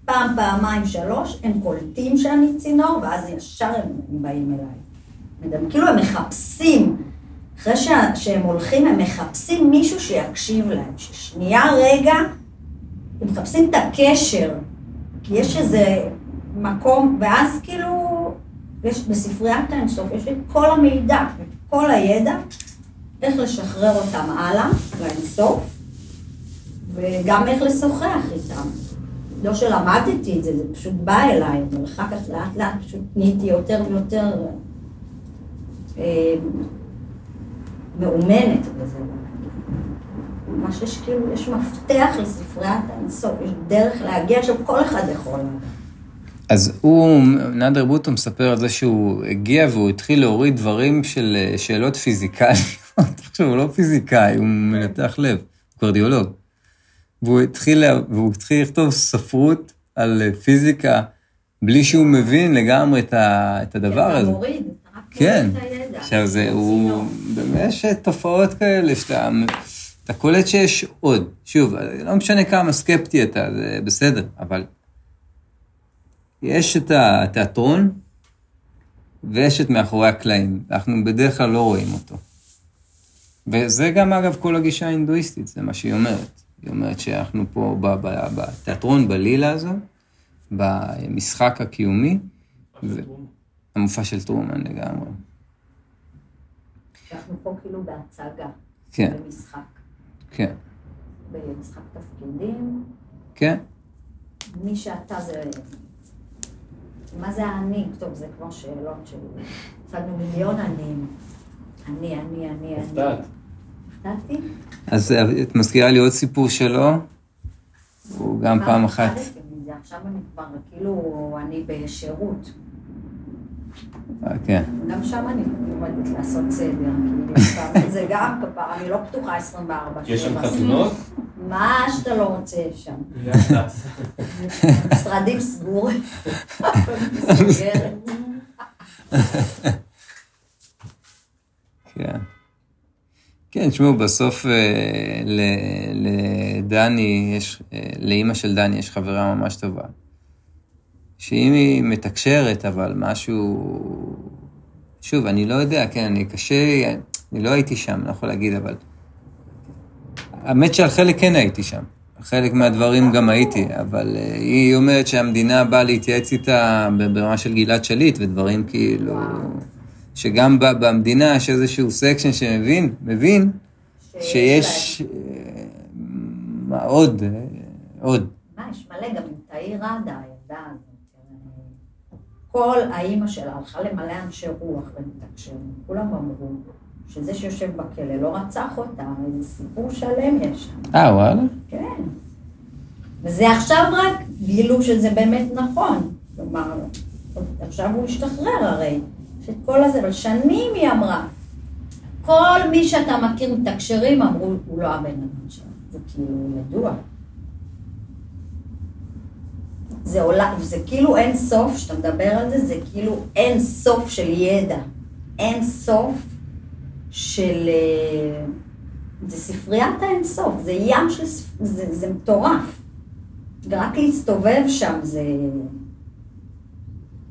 פעם, פעמיים, שלוש, הם קולטים שאני צינור, ואז ישר הם באים אליי. כאילו הם מחפשים, אחרי שה, שהם הולכים, הם מחפשים מישהו שיקשיב להם, ששנייה רגע, הם מחפשים את הקשר, כי יש איזה מקום, ואז כאילו, יש, בספריית האינסוף יש את כל המידע, את כל הידע, איך לשחרר אותם הלאה, לאינסוף, וגם איך לשוחח איתם. לא שלמדתי את זה, זה פשוט בא אליי, אבל אחר כך לאט לאט פשוט נהייתי יותר ויותר אה, מאומנת בזה. ממש יש כאילו, יש מפתח לספריית האינסוף, יש דרך להגיע שם, כל אחד יכול. אז הוא, נאדר בוטו מספר על זה שהוא הגיע והוא התחיל להוריד דברים של אה, שאלות פיזיקליות. עכשיו, הוא לא פיזיקאי, הוא מנתח לב, הוא קרדיולוג. והוא התחיל, והוא התחיל לכתוב ספרות על אה, פיזיקה, בלי שהוא מבין לגמרי את, ה, את הדבר אתה הזה. מוריד, אתה רק כן. מוריד את הידע. עכשיו, זה, הוא. באמת יש תופעות כאלה שאתה אתה קולט שיש עוד. שוב, לא משנה כמה סקפטי אתה, זה בסדר, אבל יש את התיאטרון ויש את מאחורי הקלעים. אנחנו בדרך כלל לא רואים אותו. וזה גם, אגב, כל הגישה ההינדואיסטית, זה מה שהיא אומרת. היא אומרת שאנחנו פה בתיאטרון, בלילה הזו, במשחק הקיומי, ו... המופע של טרומן לגמרי. אנחנו פה כאילו בהצגה. כן. במשחק. כן. במשחק תפקידים. כן. מי שאתה זה... מה זה האני? טוב, זה כבר שאלות של... הצגנו מיליון עניים. אני, אני, אני, אני. אז את מזכירה לי עוד סיפור שלו. הוא גם פעם אחת. עכשיו אני כבר, כאילו, אני בשירות. אה, כן. גם שם אני לומדת לעשות סדר, כאילו, לפעמים זה גם כפרה, אני לא פתוחה 24 יש שם. חתונות? מה שאתה לא רוצה שם. משרדים סגורים. מסגרת. כן. כן, תשמעו, בסוף אה, לדני, יש, אה, לאימא של דני יש חברה ממש טובה. שאם היא מתקשרת, אבל משהו... שוב, אני לא יודע, כן, אני קשה, אני לא הייתי שם, לא יכול להגיד, אבל... האמת שעל חלק כן הייתי שם. חלק מהדברים גם הייתי, אבל אה, היא אומרת שהמדינה באה להתייעץ איתה ברמה של גלעד שליט, ודברים כאילו... שגם במדינה יש איזשהו סקשן שמבין, מבין, שיש... אה, מה עוד? אה, עוד. מה, יש מלא, גם עם תאיר ראדה, הילדה הזאת. כל האימא שלה הלכה למלא אנשי רוח ומתקשרים, כולם אמרו שזה שיושב בכלא לא רצח אותה, איזה סיפור שלם יש שם. אה, וואלה? כן. וזה עכשיו רק גילו שזה באמת נכון. כלומר, עכשיו הוא השתחרר הרי. שאת כל הזה, אבל שנים היא אמרה. כל מי שאתה מכיר מתקשרים אמרו, הוא לא הבן אדם שלו. זה כאילו ידוע. זה עולה, זה כאילו אין סוף, כשאתה מדבר על זה, זה כאילו אין סוף של ידע. אין סוף של... אה, זה ספריית האין סוף, זה ים של... זה, זה מטורף. רק להסתובב שם זה...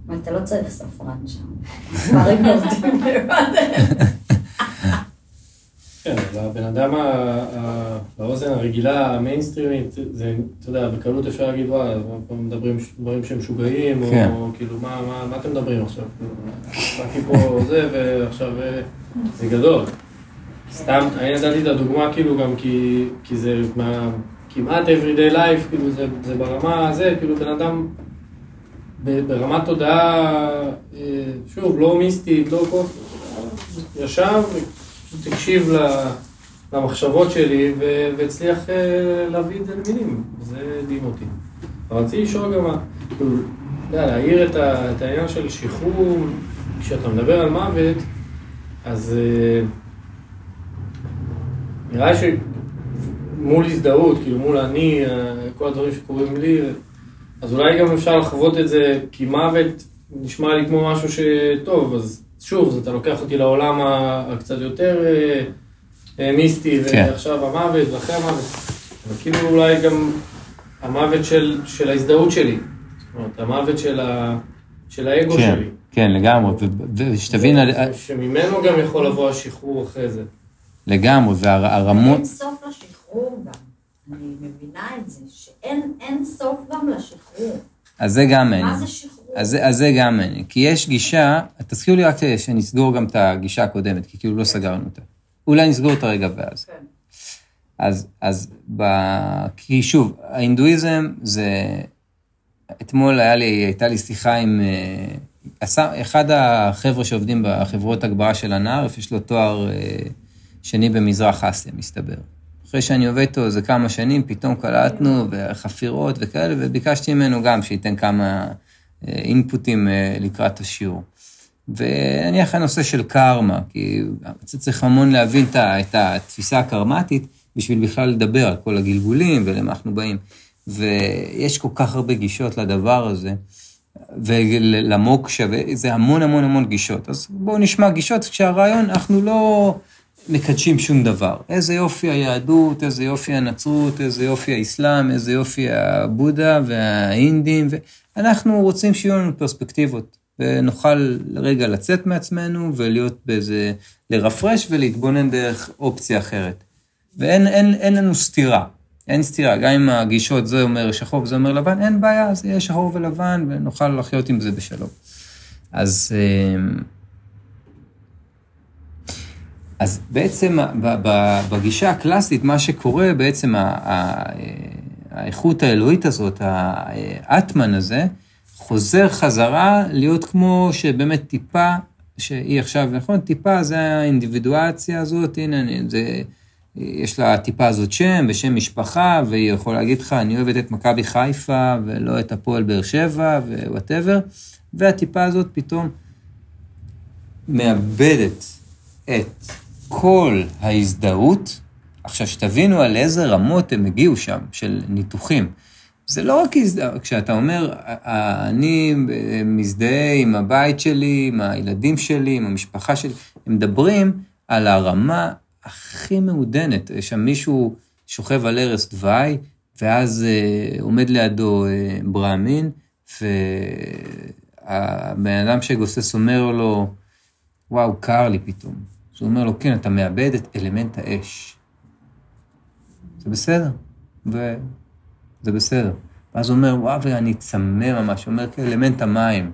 מה, אתה לא צריך ספרן שם. דברים יורדים לבד. כן, אבל הבן אדם באוזן הרגילה, המיינסטרימית, זה, אתה יודע, בקלות אפשר להגיד, וואי, פה מדברים דברים שהם משוגעים, או כן. כאילו, מה, מה, מה אתם מדברים עכשיו? באתי פה זה, ועכשיו אה, זה גדול. סתם, אני נתתי את הדוגמה כאילו גם כי, כי זה מה, כמעט everyday life, כאילו זה, זה ברמה הזה, כאילו בן אדם ברמת תודעה, אה, שוב, לא מיסטית, לא כל... ישב, פשוט הקשיב למחשבות שלי והצליח אה, להביא את זה למילים, זה הדהים אותי. רציתי לשאול גם, כאילו, להעיר את העניין של שחרור, כשאתה מדבר על מוות, אז אה, נראה שמול הזדהות, כאילו מול אני, כל הדברים שקורים לי, אז אולי גם אפשר לחוות את זה, כי מוות נשמע לי כמו משהו שטוב, אז שוב, אתה לוקח אותי לעולם הקצת יותר אה, אה, מיסטי, כן. ועכשיו המוות ואחרי המוות, אבל כאילו אולי גם המוות של, של ההזדהות שלי, זאת אומרת, המוות של, ה, של האגו כן, שלי. כן, לגמרי. ו- ושתבין, שממנו גם יכול לבוא השחרור אחרי זה. לגמרי, והרמות... אין סוף לשחרור גם. אני מבינה את זה, שאין אין סוף גם לשחרור. אז זה גם מעניין. מה זה שחרור? אז, אז זה גם מעניין. כי יש גישה, תזכירו לי רק שנסגור גם את הגישה הקודמת, כי כאילו לא סגרנו אותה. אולי נסגור אותה רגע ואז. כן. אז, אז ב... כי שוב, ההינדואיזם זה... אתמול היה לי, הייתה לי שיחה עם... אה, אחד החבר'ה שעובדים בחברות הגברה של הנערף, יש לו תואר אה, שני במזרח אסיה, מסתבר. אחרי שאני עובד איתו איזה כמה שנים, פתאום קלטנו, וחפירות וכאלה, וביקשתי ממנו גם שייתן כמה אה, אינפוטים אה, לקראת השיעור. ונניח הנושא של קרמה, כי צריך המון להבין את התפיסה הקרמטית בשביל בכלל לדבר על כל הגלגולים ולמה אנחנו באים. ויש כל כך הרבה גישות לדבר הזה, ולמוקשה, וזה המון המון המון גישות. אז בואו נשמע גישות, כשהרעיון, אנחנו לא מקדשים שום דבר. איזה יופי היהדות, איזה יופי הנצרות, איזה יופי האסלאם, איזה יופי הבודה והאינדים, ואנחנו רוצים שיהיו לנו פרספקטיבות, ונוכל רגע לצאת מעצמנו ולהיות באיזה, לרפרש ולהתבונן דרך אופציה אחרת. ואין אין, אין לנו סתירה, אין סתירה, גם אם הגישות זה אומר שחור וזה אומר לבן, אין בעיה, אז יהיה שחור ולבן ונוכל לחיות עם זה בשלום. אז... אה, אז בעצם בגישה הקלאסית, מה שקורה, בעצם האיכות האלוהית הזאת, האטמן הזה, חוזר חזרה להיות כמו שבאמת טיפה, שהיא עכשיו, נכון, טיפה זה האינדיבידואציה הזאת, הנה, זה, יש לה טיפה הזאת שם ושם משפחה, והיא יכולה להגיד לך, אני אוהבת את מכבי חיפה ולא את הפועל באר שבע ווואטאבר, והטיפה הזאת פתאום מאבדת את כל ההזדהות, עכשיו שתבינו על איזה רמות הם הגיעו שם, של ניתוחים. זה לא רק הזדהות, כשאתה אומר, אני מזדהה עם הבית שלי, עם הילדים שלי, עם המשפחה שלי, הם מדברים על הרמה הכי מעודנת. יש שם מישהו שוכב על ערש דווי, ואז uh, עומד לידו uh, ברמין, והבן אדם שגוסס אומר לו, וואו, קר לי פתאום. אז הוא אומר לו, כן, אתה מאבד את אלמנט האש. זה בסדר, וזה בסדר. ואז הוא אומר, וואו, ואני צמא ממש, הוא אומר, כן, אלמנט המים.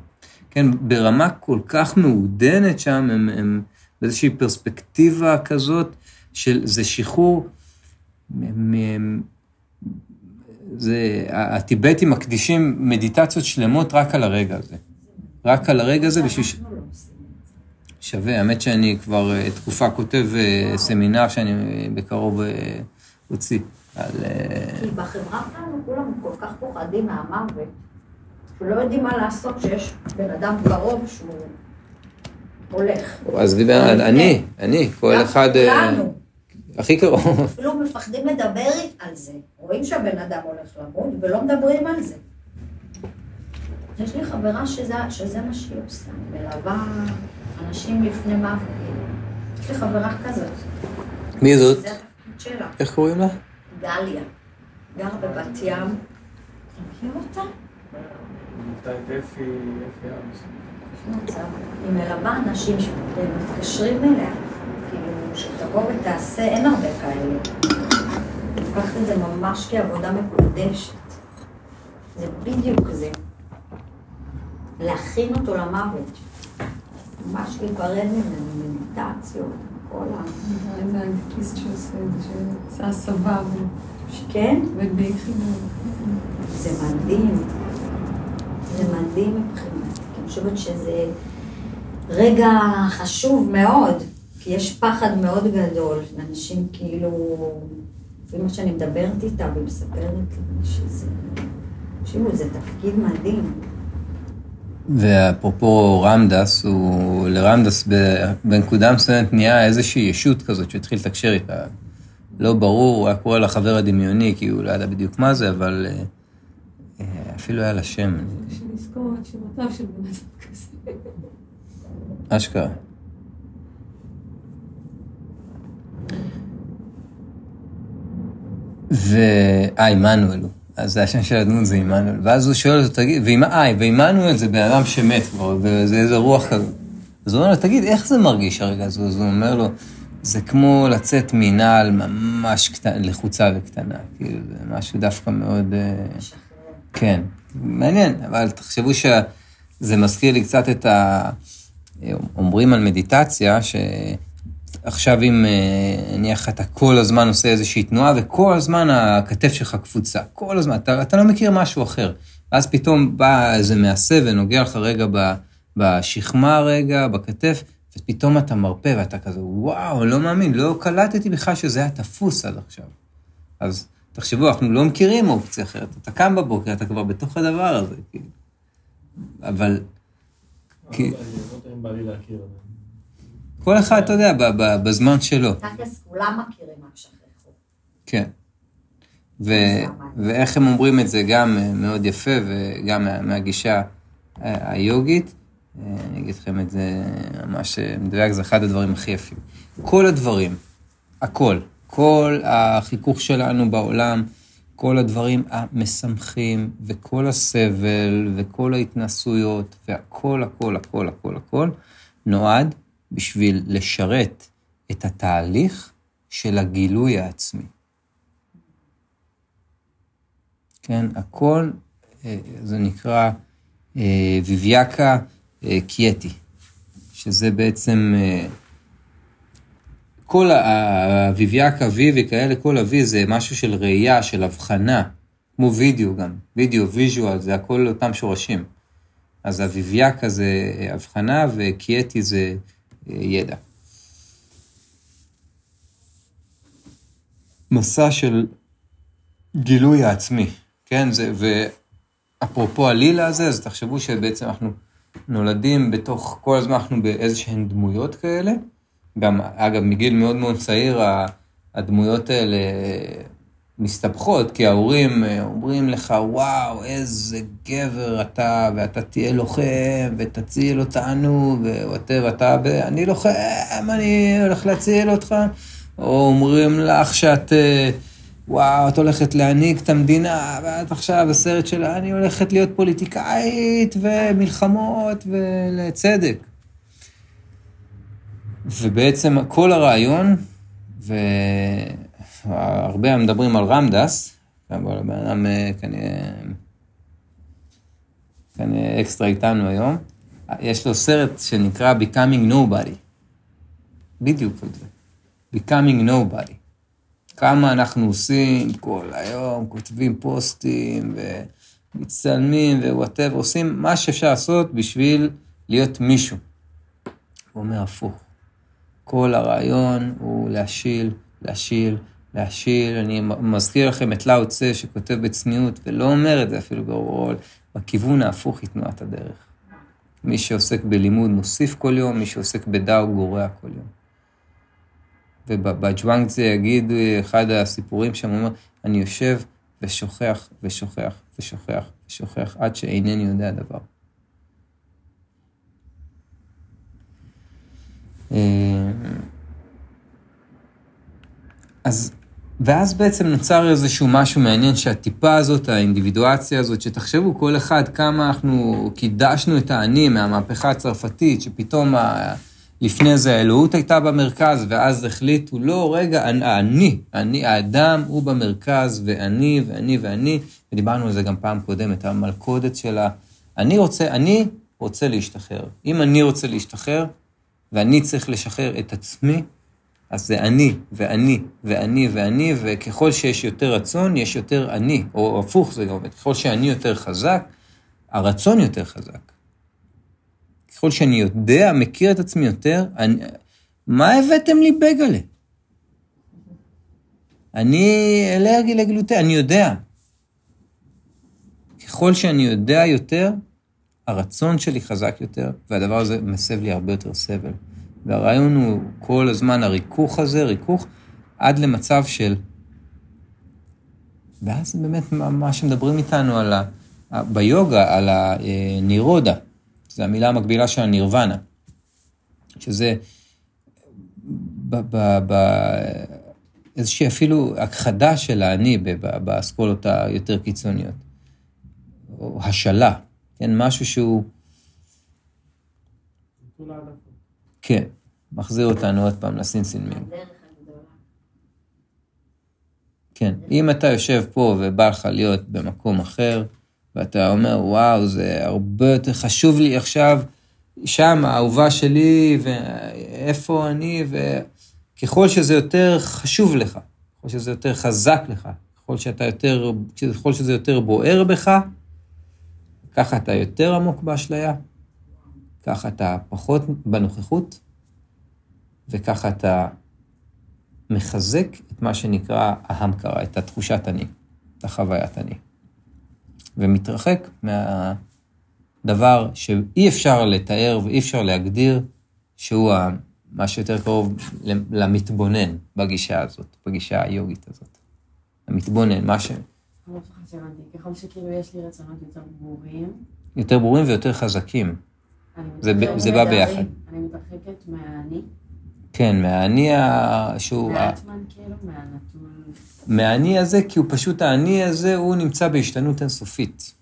כן, ברמה כל כך מעודנת שם, הם, הם באיזושהי פרספקטיבה כזאת, של זה שחרור, מ, מ, זה, הטיבטים מקדישים מדיטציות שלמות רק על הרגע הזה. רק על הרגע הזה בשביל... שווה, האמת שאני כבר אה, תקופה כותב אה, סמינר שאני אה, בקרוב אוציא. על... כי בחברה שלנו כולם כל כך פוחדים מהמוות, שלא יודעים מה לעשות כשיש בן אדם קרוב שהוא הולך. אז אני, אני, כל אחד... כולנו. הכי קרוב. אפילו מפחדים לדבר על זה. רואים שהבן אדם הולך למות ולא מדברים על זה. יש לי חברה שזה, שזה מה שהיא עושה, מלווה אנשים לפני מוות. יש לי חברה כזאת. מי זאת? זה התפקיד שלה. איך קוראים לה? גליה. גר בבת ים. אתה מכיר אותה? היא מלווה אנשים שמתקשרים אליה, כאילו, שתבוא ותעשה, אין הרבה כאלה. לקחת את זה ממש כעבודה מקודשת. זה בדיוק זה. להכין אותו למוות. ממש להיפרד ממנו, מדיטציות, כל ה... זה האנטיקיסט שעושה את זה, שעושה הסבה. כן? זה מדהים. זה מדהים מבחינתי. אני חושבת שזה רגע חשוב מאוד, כי יש פחד מאוד גדול. אנשים כאילו, לפי מה שאני מדברת איתה והיא מספרת לי, שזה... תקשיבו, זה תפקיד מדהים. ואפרופו רמדס, הוא לרמדס בנקודה מסוימת נהיה איזושהי ישות כזאת שהתחיל לתקשר איתה. לא ברור, הוא היה קורא לה חבר הדמיוני, כי הוא לא ידע בדיוק מה זה, אבל אה, אה, אפילו היה לה שם. בשביל לזכור את שירותיו של בן אדם כזה. אשכרה. ו... אה, עמנואל הוא. אז זה השם של הדמות זה עמנואל. ואז הוא שואל אותו, תגיד, אה, ועמנואל זה בן אדם שמת כבר, וזה איזה רוח כזה. אז הוא אומר לו, תגיד, איך זה מרגיש הרגע הזה? אז הוא אומר לו, זה כמו לצאת מנעל ממש קטנה, לחוצה וקטנה. כאילו, זה משהו דווקא מאוד... אה, כן, מעניין, אבל תחשבו שזה מזכיר לי קצת את ה... אומרים על מדיטציה, ש... עכשיו אם אה, נניח אתה כל הזמן עושה איזושהי תנועה, וכל הזמן הכתף שלך קפוצה, כל הזמן, אתה, אתה לא מכיר משהו אחר. ואז פתאום בא איזה מעשה ונוגע לך רגע בשכמה רגע, בכתף, ופתאום אתה מרפא ואתה כזה, וואו, לא מאמין, לא קלטתי בכלל שזה היה תפוס עד עכשיו. אז תחשבו, אנחנו לא מכירים אופציה אחרת. אתה קם בבוקר, אתה כבר בתוך הדבר הזה, כאילו. אבל... כי... לא בא לי להכיר. כל אחד, אתה יודע, בזמן שלו. תכלס כולם מכירים רק שכחו. כן. ואיך הם אומרים את זה גם מאוד יפה, וגם מהגישה היוגית, אה, אני אגיד לכם את זה ממש מדויק, זה אחד הדברים הכי יפים. כל הדברים, הכל, כל החיכוך שלנו בעולם, כל הדברים המשמחים, וכל הסבל, וכל ההתנסויות, והכל, הכל, הכל, הכל, הכל, נועד בשביל לשרת את התהליך של הגילוי העצמי. כן, הכל, אה, זה נקרא אה, ויביאקה אה, קיאטי, שזה בעצם, כל הוויווקה וי וכאלה, כל הוי זה משהו של ראייה, של הבחנה, כמו וידאו גם, וידאו, visual, זה הכל אותם שורשים. אז הוויווקה זה הבחנה וקיאטי זה ידע. מסע של גילוי העצמי, כן? זה, ואפרופו הלילה הזה, אז תחשבו שבעצם אנחנו נולדים בתוך, כל הזמן אנחנו באיזשהן דמויות כאלה. גם, אגב, מגיל מאוד מאוד צעיר, הדמויות האלה מסתבכות, כי ההורים אומרים לך, וואו, איזה גבר אתה, ואתה תהיה לוחם, ותציל אותנו, ווואטאבר, אתה, אני לוחם, אני הולך להציל אותך. או אומרים לך שאת, אה, וואו, את הולכת להנהיג את המדינה, ואת עכשיו בסרט של אני הולכת להיות פוליטיקאית, ומלחמות, ולצדק. ובעצם כל הרעיון, והרבה מדברים על רמדס, הבן אדם אה, כנראה, אקסטרה איתנו היום, יש לו סרט שנקרא Becoming Nobody. בדיוק על זה. becoming nobody. כמה אנחנו עושים כל היום, כותבים פוסטים ומצטלמים ווואטאבר, עושים מה שאפשר לעשות בשביל להיות מישהו. הוא אומר הפוך. כל הרעיון הוא להשיל, להשיל, להשיל. אני מזכיר לכם את לאו צה שכותב בצניעות, ולא אומר את זה אפילו ברור, בכיוון ההפוך היא תנועת הדרך. מי שעוסק בלימוד מוסיף כל יום, מי שעוסק בדאו גורע כל יום. ובג'וואנג זה יגיד אחד הסיפורים שם, הוא אומר, אני יושב ושוכח ושוכח ושוכח ושוכח עד שאינני יודע דבר. אה, אז, ואז בעצם נוצר איזשהו משהו מעניין שהטיפה הזאת, האינדיבידואציה הזאת, שתחשבו כל אחד כמה אנחנו קידשנו את האני מהמהפכה הצרפתית, שפתאום ה... לפני זה האלוהות הייתה במרכז, ואז החליטו, לא, רגע, אני, אני, האדם הוא במרכז, ואני, ואני, ואני, ודיברנו על זה גם פעם קודמת, המלכודת של ה... אני רוצה, אני רוצה להשתחרר. אם אני רוצה להשתחרר, ואני צריך לשחרר את עצמי, אז זה אני, ואני, ואני, ואני, וככל שיש יותר רצון, יש יותר אני, או הפוך זה עובד, ככל שאני יותר חזק, הרצון יותר חזק. ככל שאני יודע, מכיר את עצמי יותר, אני, מה הבאתם לי בגלה? אני אלרגי לגלוטן, אני יודע. ככל שאני יודע יותר, הרצון שלי חזק יותר, והדבר הזה מסב לי הרבה יותר סבל. והרעיון הוא כל הזמן הריכוך הזה, ריכוך, עד למצב של... ואז באמת מה שמדברים איתנו על ה... ביוגה, על הנירודה. זו המילה המקבילה של הנירוונה, שזה איזושהי אפילו הכחדה של האני באסכולות היותר קיצוניות, או השלה, כן, משהו שהוא... כן, מחזיר אותנו עוד פעם לסינסינמין. כן, אם אתה יושב פה ובא לך להיות במקום אחר, ואתה אומר, וואו, זה הרבה יותר חשוב לי עכשיו, שם, האהובה שלי, ואיפה אני, וככל שזה יותר חשוב לך, ככל שזה יותר חזק לך, ככל שאתה יותר, ככל שזה יותר בוער בך, ככה אתה יותר עמוק באשליה, ככה אתה פחות בנוכחות, וככה אתה מחזק את מה שנקרא ההמקרה, את התחושת אני, את החוויית אני. ומתרחק מהדבר שאי אפשר לתאר ואי אפשר להגדיר, שהוא מה שיותר קרוב למתבונן בגישה הזאת, בגישה היוגית הזאת. המתבונן, מה ש... ככל שכאילו יש לי רצונות יותר ברורים. יותר ברורים ויותר חזקים. זה בא ביחד. אני מתרחקת מהאני, כן, מהאני ה- שהוא... מהאטמן כאילו, מהנתון. מהאני הזה, כי הוא פשוט, האני הזה, הוא נמצא בהשתנות אינסופית.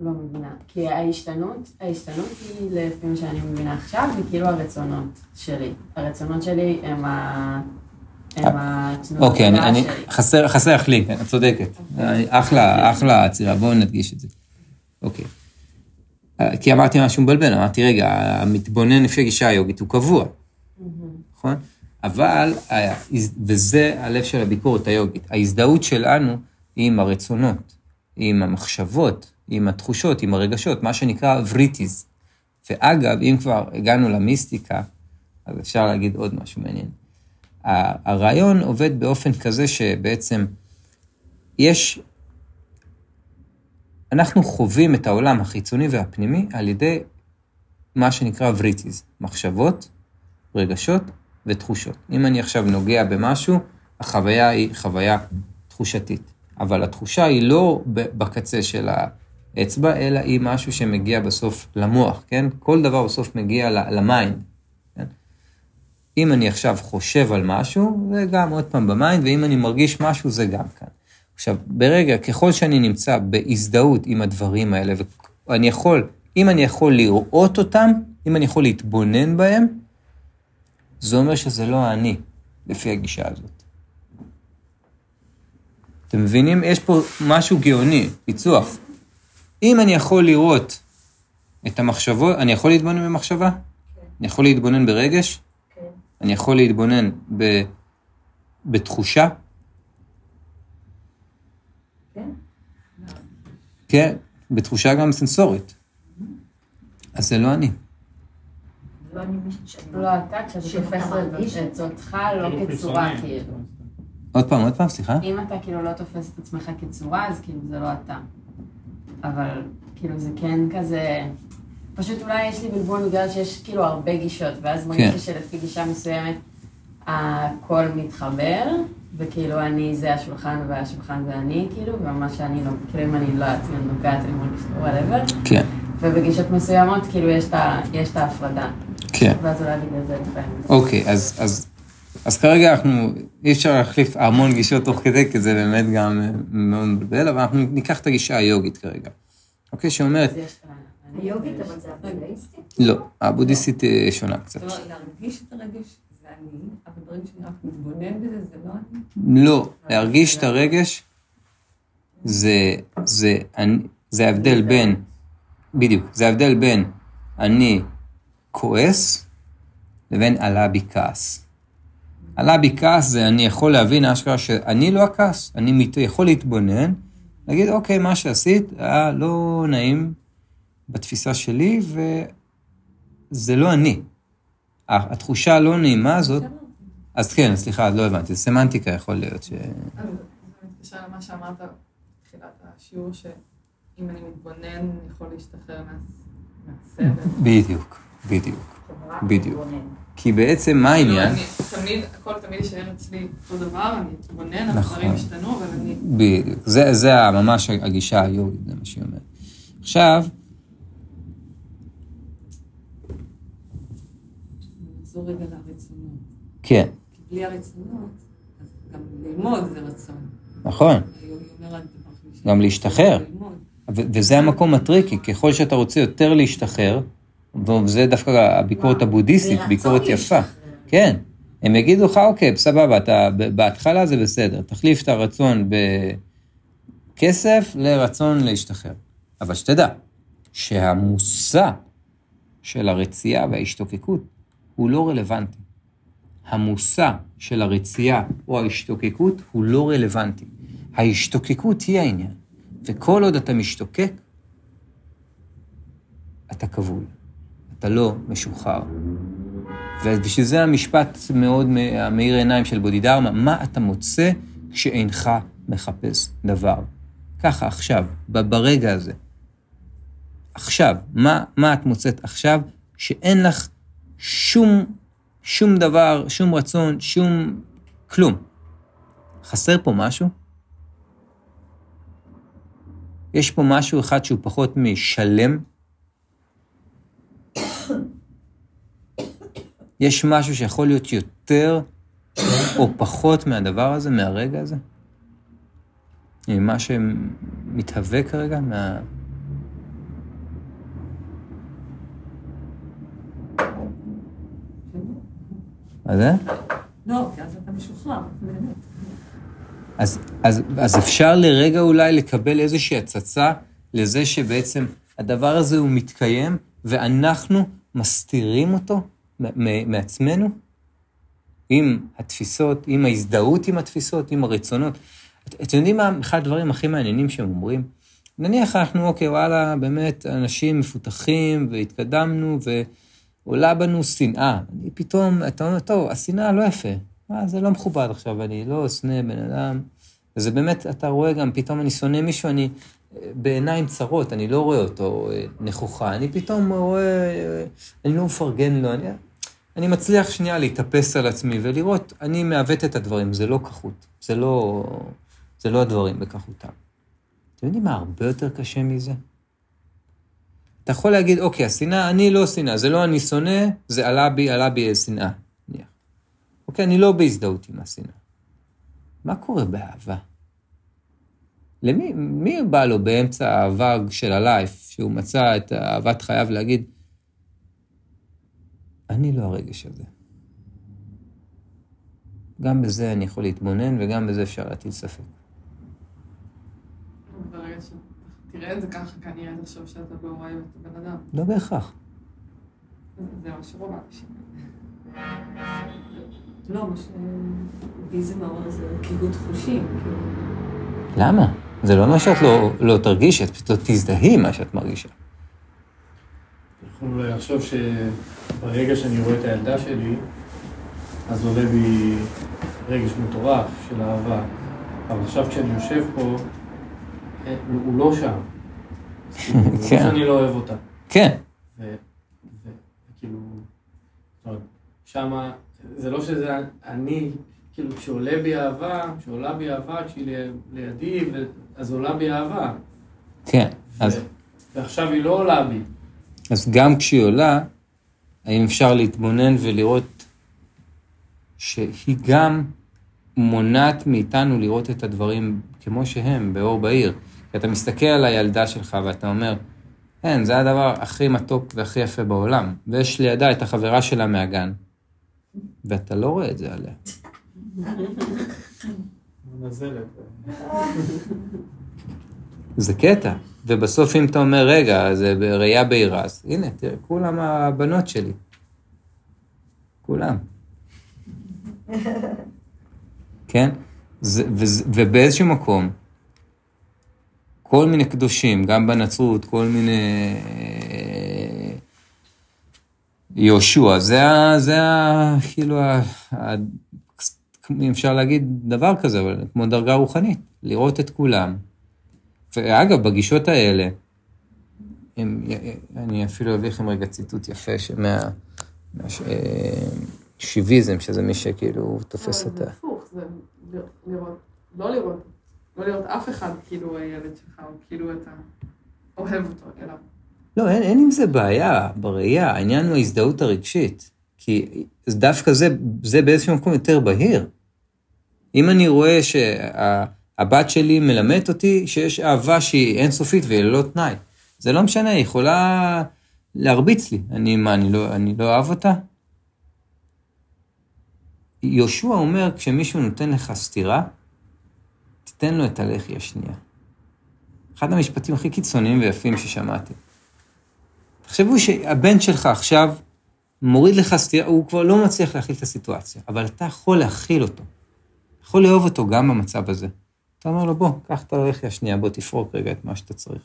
לא מבינה. כי ההשתנות, ההשתנות היא, לפי מה שאני מבינה עכשיו, היא כאילו הרצונות שלי. הרצונות שלי הם ה... הם התנועה אוקיי, אני, אני. חסר, חסר לי, את צודקת. אחלה, אחלה עצירה, בואו נדגיש את זה. אוקיי. אה, כי אמרתי משהו מבלבל, אמרתי, רגע, המתבונן לפי הגישה היוגית הוא קבוע, נכון? אבל, אה, וזה הלב של הביקורת היוגית, ההזדהות שלנו היא עם הרצונות, עם המחשבות, עם התחושות, עם הרגשות, מה שנקרא וריטיז. ואגב, אם כבר הגענו למיסטיקה, אז אפשר להגיד עוד משהו מעניין. הרעיון עובד באופן כזה שבעצם יש, אנחנו חווים את העולם החיצוני והפנימי על ידי מה שנקרא וריטיז, מחשבות, רגשות ותחושות. אם אני עכשיו נוגע במשהו, החוויה היא חוויה תחושתית. אבל התחושה היא לא בקצה של האצבע, אלא היא משהו שמגיע בסוף למוח, כן? כל דבר בסוף מגיע ל mind. כן? אם אני עכשיו חושב על משהו, זה גם עוד פעם ב mind, ואם אני מרגיש משהו, זה גם כאן. עכשיו, ברגע, ככל שאני נמצא בהזדהות עם הדברים האלה, ואני יכול, אם אני יכול לראות אותם, אם אני יכול להתבונן בהם, זה אומר שזה לא אני, לפי הגישה הזאת. אתם מבינים? יש פה משהו גאוני, פיצוח. אם אני יכול לראות את המחשבות, אני יכול להתבונן במחשבה? אני יכול להתבונן ברגש? אני יכול להתבונן ב, בתחושה? כן. כן, בתחושה גם סנסורית. אז זה לא אני. לא. לא אתה, כשאתה שאתה תופס את אותך לא כאילו כצורה. כאילו. עוד פעם, עוד פעם, סליחה? אם אתה כאילו לא תופס את עצמך כצורה, אז כאילו זה לא אתה. אבל כאילו זה כן כזה... פשוט אולי יש לי בלבול בגלל שיש כאילו הרבה גישות, ואז מרגיש כן. לי שלפי גישה מסוימת הכל מתחבר, וכאילו אני זה השולחן והשולחן זה אני, כאילו, ומה שאני לא, כאילו אם אני לא אני נוגעת, אני מרגישה וואטאבר, כן, ובגישות מסוימות כאילו יש את ההפרדה. כן. ואז אולי בגלל זה לפעמים. אוקיי, אז, אז, אז כרגע אנחנו, אי אפשר להחליף המון גישות תוך כדי, כי זה באמת גם מאוד מבלבל, אבל אנחנו ניקח את הגישה היוגית כרגע. אוקיי, שאומרת. היוגית, הבודהיסטי? לא, הבודהיסטית אה, שונה קצת. זאת אומרת, להרגיש את הרגש זה אני, אבל דברים שאני רק מתבונן בזה זה לא אני. לא, להרגיש את הרגש, זה, זה, אני- זה ההבדל בין, בדיוק, זה ההבדל בין אני כועס לבין עלה בי כעס. עלה בי כעס זה אני יכול להבין אשכרה שאני לא הכעס, אני יכול להתבונן, להגיד אוקיי, מה שעשית היה לא נעים בתפיסה שלי וזה לא אני. התחושה הלא נעימה הזאת, אז כן, סליחה, לא הבנתי, סמנטיקה יכול להיות ש... זה מתקשר למה שאמרת בתחילת השיעור, שאם אני מתבונן, אני יכול להשתחרר מה- מהסבל. בדיוק, בדיוק. בדיוק. כי בעצם מה העניין? כאילו, אני תמיד, הכל תמיד יישאר אצלי אותו דבר, אני אתבונן, נכון. הדברים ישתנו, אבל אני... בדיוק. זה, זה ממש הגישה היוגית, זה מה שהיא אומרת. עכשיו, נחזור רגע לרצונות. כן, כי בלי הרצונות, אז גם ללמוד זה רצון. נכון. גם להשתחרר. וזה המקום הטריקי, ככל שאתה רוצה יותר להשתחרר, וזה דווקא הביקורת הבודהיסטית, ביקורת יפה. כן. הם יגידו לך, אוקיי, סבבה, אתה, בהתחלה זה בסדר, תחליף את הרצון בכסף לרצון להשתחרר. אבל שתדע, שהמושא של הרצייה וההשתוקקות הוא לא רלוונטי. המושא של הרצייה או ההשתוקקות הוא לא רלוונטי. ההשתוקקות היא העניין, וכל עוד אתה משתוקק, אתה כבול, אתה לא משוחרר. ובשביל זה המשפט מאוד מאיר עיניים של בודידרמה, מה אתה מוצא כשאינך מחפש דבר? ככה, עכשיו, ברגע הזה. עכשיו, מה, מה את מוצאת עכשיו שאין לך שום, שום דבר, שום רצון, שום כלום? חסר פה משהו? יש פה משהו אחד שהוא פחות משלם. יש משהו שיכול להיות יותר או פחות מהדבר הזה, מהרגע הזה? ממה שמתהווה כרגע, מה... מה זה? לא, כי אז אתה משוחרר, באמת. אז, אז, אז אפשר לרגע אולי לקבל איזושהי הצצה לזה שבעצם הדבר הזה הוא מתקיים, ואנחנו מסתירים אותו מעצמנו? עם התפיסות, עם ההזדהות עם התפיסות, עם הרצונות. את- אתם יודעים מה אחד הדברים הכי מעניינים שהם אומרים? נניח אנחנו, אוקיי, וואלה, באמת אנשים מפותחים והתקדמנו ועולה בנו שנאה. אני פתאום, אתה אומר, טוב, השנאה לא יפה. אה, זה לא מכובד עכשיו, אני לא אשנא בן אדם. וזה באמת, אתה רואה גם, פתאום אני שונא מישהו, אני בעיניים צרות, אני לא רואה אותו אה, נכוחה. אני פתאום רואה, אה, אני לא מפרגן לו, אני, אני מצליח שנייה להתאפס על עצמי ולראות, אני מעוות את הדברים, זה לא כחות, זה לא, זה לא הדברים בכחותם. אתם יודעים מה הרבה יותר קשה מזה? אתה יכול להגיד, אוקיי, השנאה, אני לא שנאה, זה לא אני שונא, זה עלה בי, עלה בי שנאה, נניח. אוקיי, אני לא בהזדהות עם השנאה. מה קורה באהבה? למי מי בא לו באמצע האהבה של הלייף, שהוא מצא את אהבת חייו להגיד, אני לא הרגש הזה. גם בזה אני יכול להתבונן וגם בזה אפשר להטיל ספק. ברגע שתראה את זה ככה, כנראה תחשוב שאתה לא אוהב את הבן אדם. לא בהכרח. זה מה שרוב האנשים. לא, מה שביזם אמר זה קיבוט חושים. כאילו. למה? זה לא אומר שאת לא, לא תרגישי, את פשוט לא תזדהי מה שאת מרגישה. יכול אולי לחשוב שברגע שאני רואה את הילדה שלי, אז עולה בי רגש מטורף של אהבה. אבל עכשיו כשאני יושב פה, הוא לא שם. כאילו, זה לא כן. שאני לא אוהב אותה. כן, וכאילו, שמה, זה לא שזה אני, כאילו, כשעולה בי אהבה, כשעולה בי אהבה, כשהיא לידי, אז עולה בי אהבה. כן. אז, ועכשיו היא לא עולה בי. אז גם כשהיא עולה, האם אפשר להתבונן ולראות שהיא גם מונעת מאיתנו לראות את הדברים כמו שהם, באור בהיר. כי אתה מסתכל על הילדה שלך ואתה אומר, כן, זה הדבר הכי מתוק והכי יפה בעולם. ויש לידה את החברה שלה מהגן, ואתה לא רואה את זה עליה. זה קטע. ובסוף אם אתה אומר, רגע, זה בראייה בהירה, אז הנה, תראה, כולם הבנות שלי. כולם. כן? זה, וזה, ובאיזשהו מקום, כל מיני קדושים, גם בנצרות, כל מיני... אה, יהושע, זה ה... זה ה... כאילו, ה, ה, אם אפשר להגיד דבר כזה, אבל כמו דרגה רוחנית, לראות את כולם. ואגב, בגישות האלה, הם, אני אפילו אביא לכם רגע ציטוט יפה מה... מה ש- אה, שיביזם, שזה מי שכאילו תופס את זה. הפוך, זה לראות, לא לראות, לא לראות אף אחד כאילו הילד שלך, או כאילו אתה אוהב אותו, אלא לא, אין, אין עם זה בעיה בראייה, העניין הוא ההזדהות הרגשית. כי דווקא זה, זה באיזשהו מקום יותר בהיר. אם אני רואה שהבת שלי מלמדת אותי שיש אהבה שהיא אינסופית והיא ללא תנאי, זה לא משנה, היא יכולה להרביץ לי. אני, מה, אני לא, אני לא אוהב אותה? יהושע אומר, כשמישהו נותן לך סטירה, תיתן לו את הלחי השנייה. אחד המשפטים הכי קיצוניים ויפים ששמעתי. תחשבו שהבן שלך עכשיו מוריד לך סטירה, הוא כבר לא מצליח להכיל את הסיטואציה, אבל אתה יכול להכיל אותו. יכול לאהוב אותו גם במצב הזה. אתה אומר לו, בוא, קח את הלחי השנייה, בוא תפרוק רגע את מה שאתה צריך.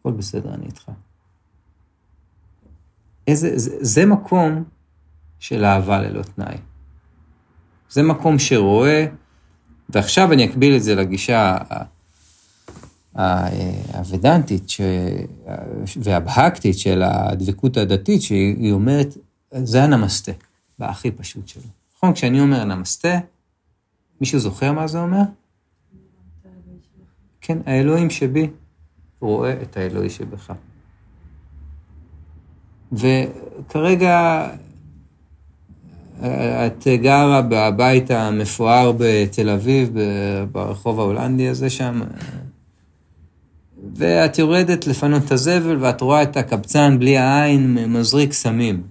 הכל בסדר, אני איתך. איזה, זה, זה מקום של אהבה ללא תנאי. זה מקום שרואה, ועכשיו אני אקביל את זה לגישה הוודנטית ש... והבהקטית של הדבקות הדתית, שהיא אומרת, זה הנמסטה, בהכי פשוט שלו. נכון? כשאני אומר נמסטה, מישהו זוכר מה זה אומר? כן, האלוהים שבי, רואה את האלוהי שבך. וכרגע את גרה בבית המפואר בתל אביב, ברחוב ההולנדי הזה שם, ואת יורדת לפנות את הזבל ואת רואה את הקבצן בלי העין מזריק סמים.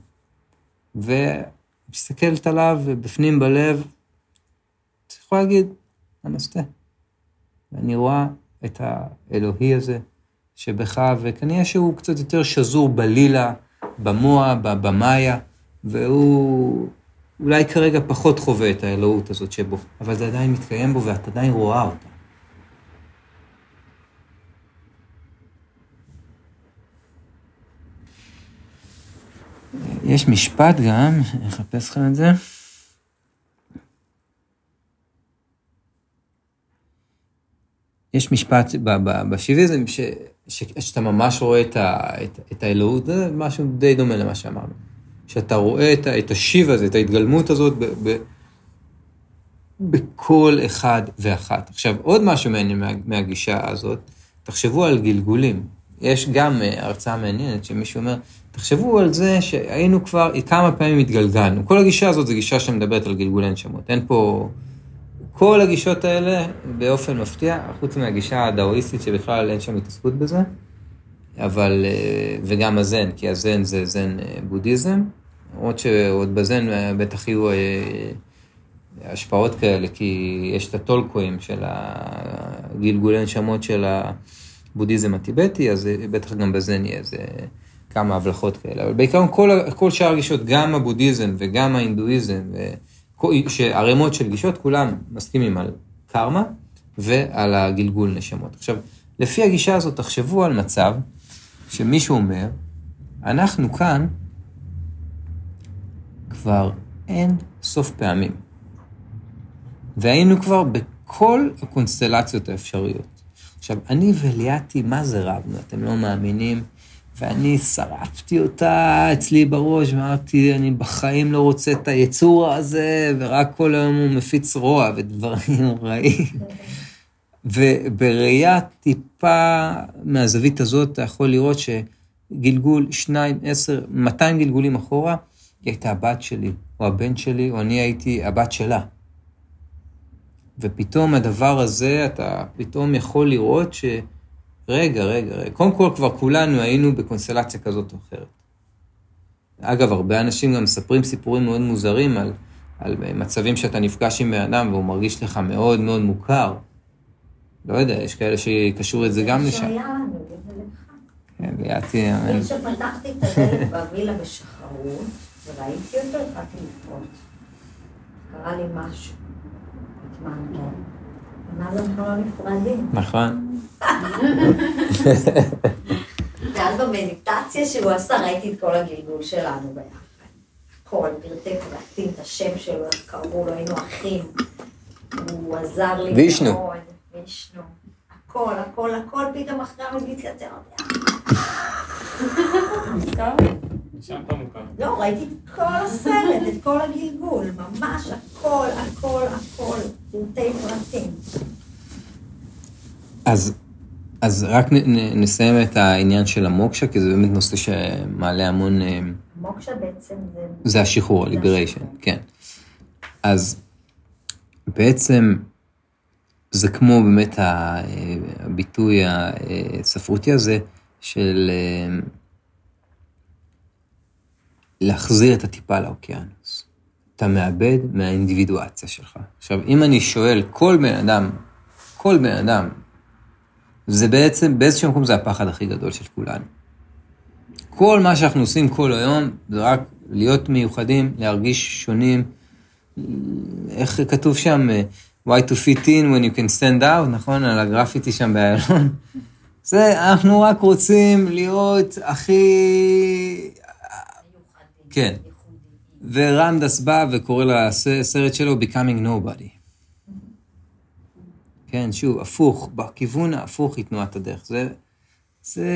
ומסתכלת עליו ובפנים בלב, את יכולה להגיד, נמסטה. ואני רואה את האלוהי הזה שבך, וכנראה שהוא קצת יותר שזור בלילה, במוע, במאיה, והוא אולי כרגע פחות חווה את האלוהות הזאת שבו, אבל זה עדיין מתקיים בו ואת עדיין רואה אותה. יש משפט גם, אחפש לכם את זה. יש משפט בשיביזם ש, שאתה ממש רואה את, ה, את, את האלוהות, זה משהו די דומה למה שאמרנו. שאתה רואה את, את השיב הזה, את ההתגלמות הזאת ב, ב, בכל אחד ואחת. עכשיו, עוד משהו מעניין מה, מהגישה הזאת, תחשבו על גלגולים. יש גם אה, הרצאה מעניינת שמישהו אומר, תחשבו על זה שהיינו כבר, כמה פעמים התגלגלנו. כל הגישה הזאת זו גישה שמדברת על גלגולי נשמות. אין פה... כל הגישות האלה, באופן מפתיע, חוץ מהגישה הדאואיסטית שבכלל אין שם התעסקות בזה, אבל, אה, וגם הזן, כי הזן זה זן אה, בודהיזם, למרות שעוד בזן בטח יהיו השפעות כאלה, כי יש את הטולקואים של הגלגולי נשמות של הבודהיזם הטיבטי, אז בטח גם בזן יהיה איזה כמה הבלחות כאלה. אבל בעיקרון כל, כל שאר הגישות, גם הבודהיזם וגם ההינדואיזם, שערימות של גישות, כולם מסכימים על קרמה ועל הגלגול נשמות. עכשיו, לפי הגישה הזאת, תחשבו על מצב שמישהו אומר, אנחנו כאן כבר אין סוף פעמים. והיינו כבר בכל הקונסטלציות האפשריות. עכשיו, אני וליאתי, מה זה רבנו? אתם לא מאמינים? ואני שרפתי אותה אצלי בראש, ואמרתי, אני בחיים לא רוצה את היצור הזה, ורק כל היום הוא מפיץ רוע ודברים רעים. ובראייה טיפה מהזווית הזאת, אתה יכול לראות שגלגול שניים, עשר, 200 גלגולים אחורה, היא הייתה הבת שלי, או הבן שלי, או אני הייתי הבת שלה. ופתאום הדבר הזה, אתה פתאום יכול לראות ש... רגע, רגע, רגע. קודם כל, כבר כולנו היינו בקונסטלציה כזאת או אחרת. אגב, הרבה אנשים גם מספרים סיפורים מאוד מוזרים על, על מצבים שאתה נפגש עם בן אדם והוא מרגיש לך מאוד מאוד מוכר. לא יודע, יש כאלה שקשור את זה גם לשם. כן, ליאתי... כשפתחתי את הדלת בווילה בשחרות, וראיתי אותו, התחלתי לפרוט. קרה לי משהו. התמעמתי. ומאז אנחנו לא נפרדים. נכון. ואז במדיטציה שהוא עשה, ראיתי את כל הגלגול שלנו ביחד. הכל, פרטי פרטים, את השם שלו, איך קראו לו, היינו אחים. הוא עזר לי. מאוד. וישנו. הכל, הכל, הכל, פתאום אחרי מוכר. לא, ראיתי את כל הסרט, את כל הגלגול, ממש הכל, הכל, הכל, פרטי פרטים. אז, אז רק נ, נ, נסיים את העניין של המוקשה, כי זה באמת נושא שמעלה המון... אה, מוקשה בעצם זה... זה השחרור, ה-liberation, כן. אז בעצם זה כמו באמת ה- הביטוי הספרותי הזה של אה, להחזיר את הטיפה לאוקיינוס. אתה מאבד מהאינדיבידואציה שלך. עכשיו, אם אני שואל כל בן אדם, כל בן אדם, זה בעצם, באיזשהו מקום זה הפחד הכי גדול של כולנו. כל מה שאנחנו עושים כל היום, זה רק להיות מיוחדים, להרגיש שונים. איך כתוב שם, why to fit in when you can stand out, נכון? על הגרפיטי שם באיילון. זה, אנחנו רק רוצים להיות הכי... כן. ורנדס בא וקורא לסרט שלו Becoming Nobody. כן, שוב, הפוך, בכיוון ההפוך היא תנועת הדרך. זה... זה...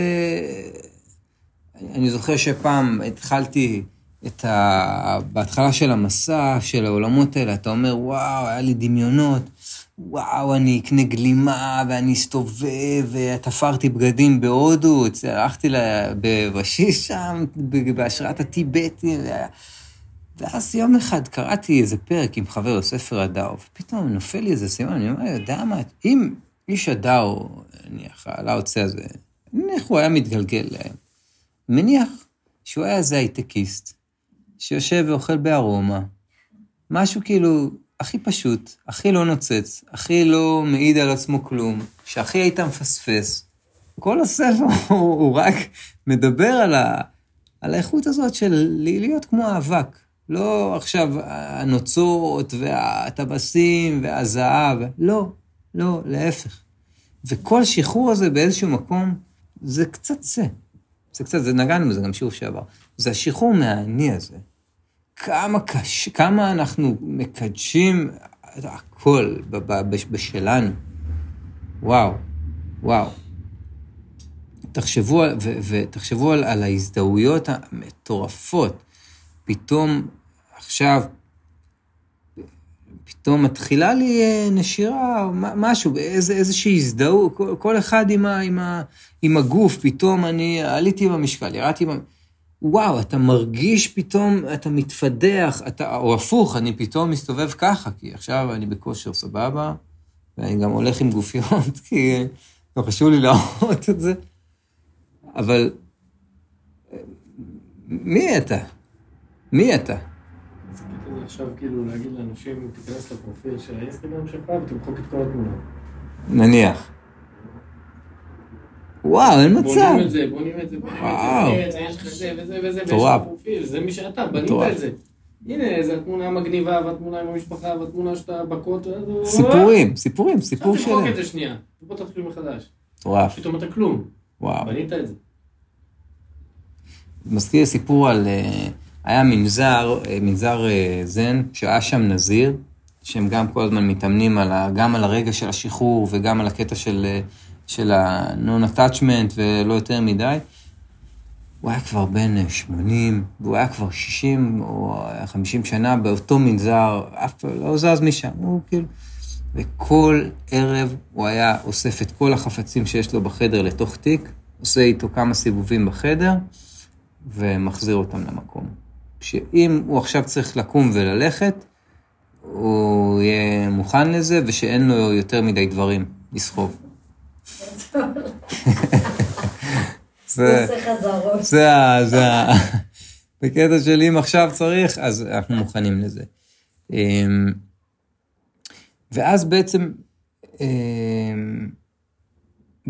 אני זוכר שפעם התחלתי את ה... בהתחלה של המסע, של העולמות האלה, אתה אומר, וואו, היה לי דמיונות, וואו, אני אקנה גלימה, ואני אסתובב, ותפרתי בגדים בהודו, הלכתי בבשיש שם, בהשראת הטיבטים, ואז יום אחד קראתי איזה פרק עם חבר, ספר הדר, ופתאום נופל לי איזה סימן, אני אומר, יודע מה, אם איש הדר, נניח, העלה הזה, נניח הוא היה מתגלגל להם, מניח שהוא היה איזה הייטקיסט, שיושב ואוכל בארומה, משהו כאילו הכי פשוט, הכי לא נוצץ, הכי לא מעיד על עצמו כלום, שהכי היית מפספס. כל הספר הוא, הוא רק מדבר על, ה, על האיכות הזאת של להיות כמו האבק. לא עכשיו הנוצות והטבסים והזהב, לא, לא, להפך. וכל שחרור הזה באיזשהו מקום, זה קצת זה. זה קצת, זה נגענו בזה גם שיעור שעבר. זה השחרור מהאני הזה. כמה קשה, כמה אנחנו מקדשים הכל בשלנו. וואו, וואו. תחשבו, ו, ותחשבו על, על ההזדהויות המטורפות. פתאום עכשיו, פתאום מתחילה לי אה, נשירה, משהו, איזה, איזושהי הזדהות, כל, כל אחד עם, ה, עם, ה, עם הגוף, פתאום אני עליתי במשקל, ירדתי במשקל. וואו, אתה מרגיש פתאום, אתה מתפדח, אתה, או הפוך, אני פתאום מסתובב ככה, כי עכשיו אני בכושר סבבה, ואני גם הולך עם גופיות, כי לא חשוב לי להראות את זה. אבל מי אתה? מי אתה? עכשיו כאילו להגיד לאנשים, תיכנס לפרופיל של האינסטגרם שלך ותמחוק את כל התמונות. נניח. וואו, אין מצב. בונים את זה, בונים את זה, בונים את זה, יש לך זה וזה וזה, ויש לך פרופיל, זה מי שאתה, בנית את זה. הנה, זו התמונה המגניבה, והתמונה עם המשפחה, והתמונה שאתה בקוט. סיפורים, סיפורים, סיפור שלם. עכשיו תמחוק את זה שנייה, בוא תתחיל מחדש. מטורף. פתאום אתה כלום. וואו. בנית את זה. מזכיר סיפור על... אה, היה מנזר, אה, מנזר אה, זן, שהיה שם נזיר, שהם גם כל הזמן מתאמנים על ה, גם על הרגע של השחרור וגם על הקטע של, של ה-non-attachment ולא יותר מדי. הוא היה כבר בן 80, והוא היה כבר 60 או 50 שנה באותו מנזר, אף פעם לא זז משם, הוא כאילו... וכל ערב הוא היה אוסף את כל החפצים שיש לו בחדר לתוך תיק, עושה איתו כמה סיבובים בחדר, ומחזיר אותם למקום. שאם הוא עכשיו צריך לקום וללכת, הוא יהיה מוכן לזה, ושאין לו יותר מדי דברים לסחוב. זה, זה, זה, בקטע של אם עכשיו צריך, אז אנחנו מוכנים לזה. אמ, ואז בעצם, אמ,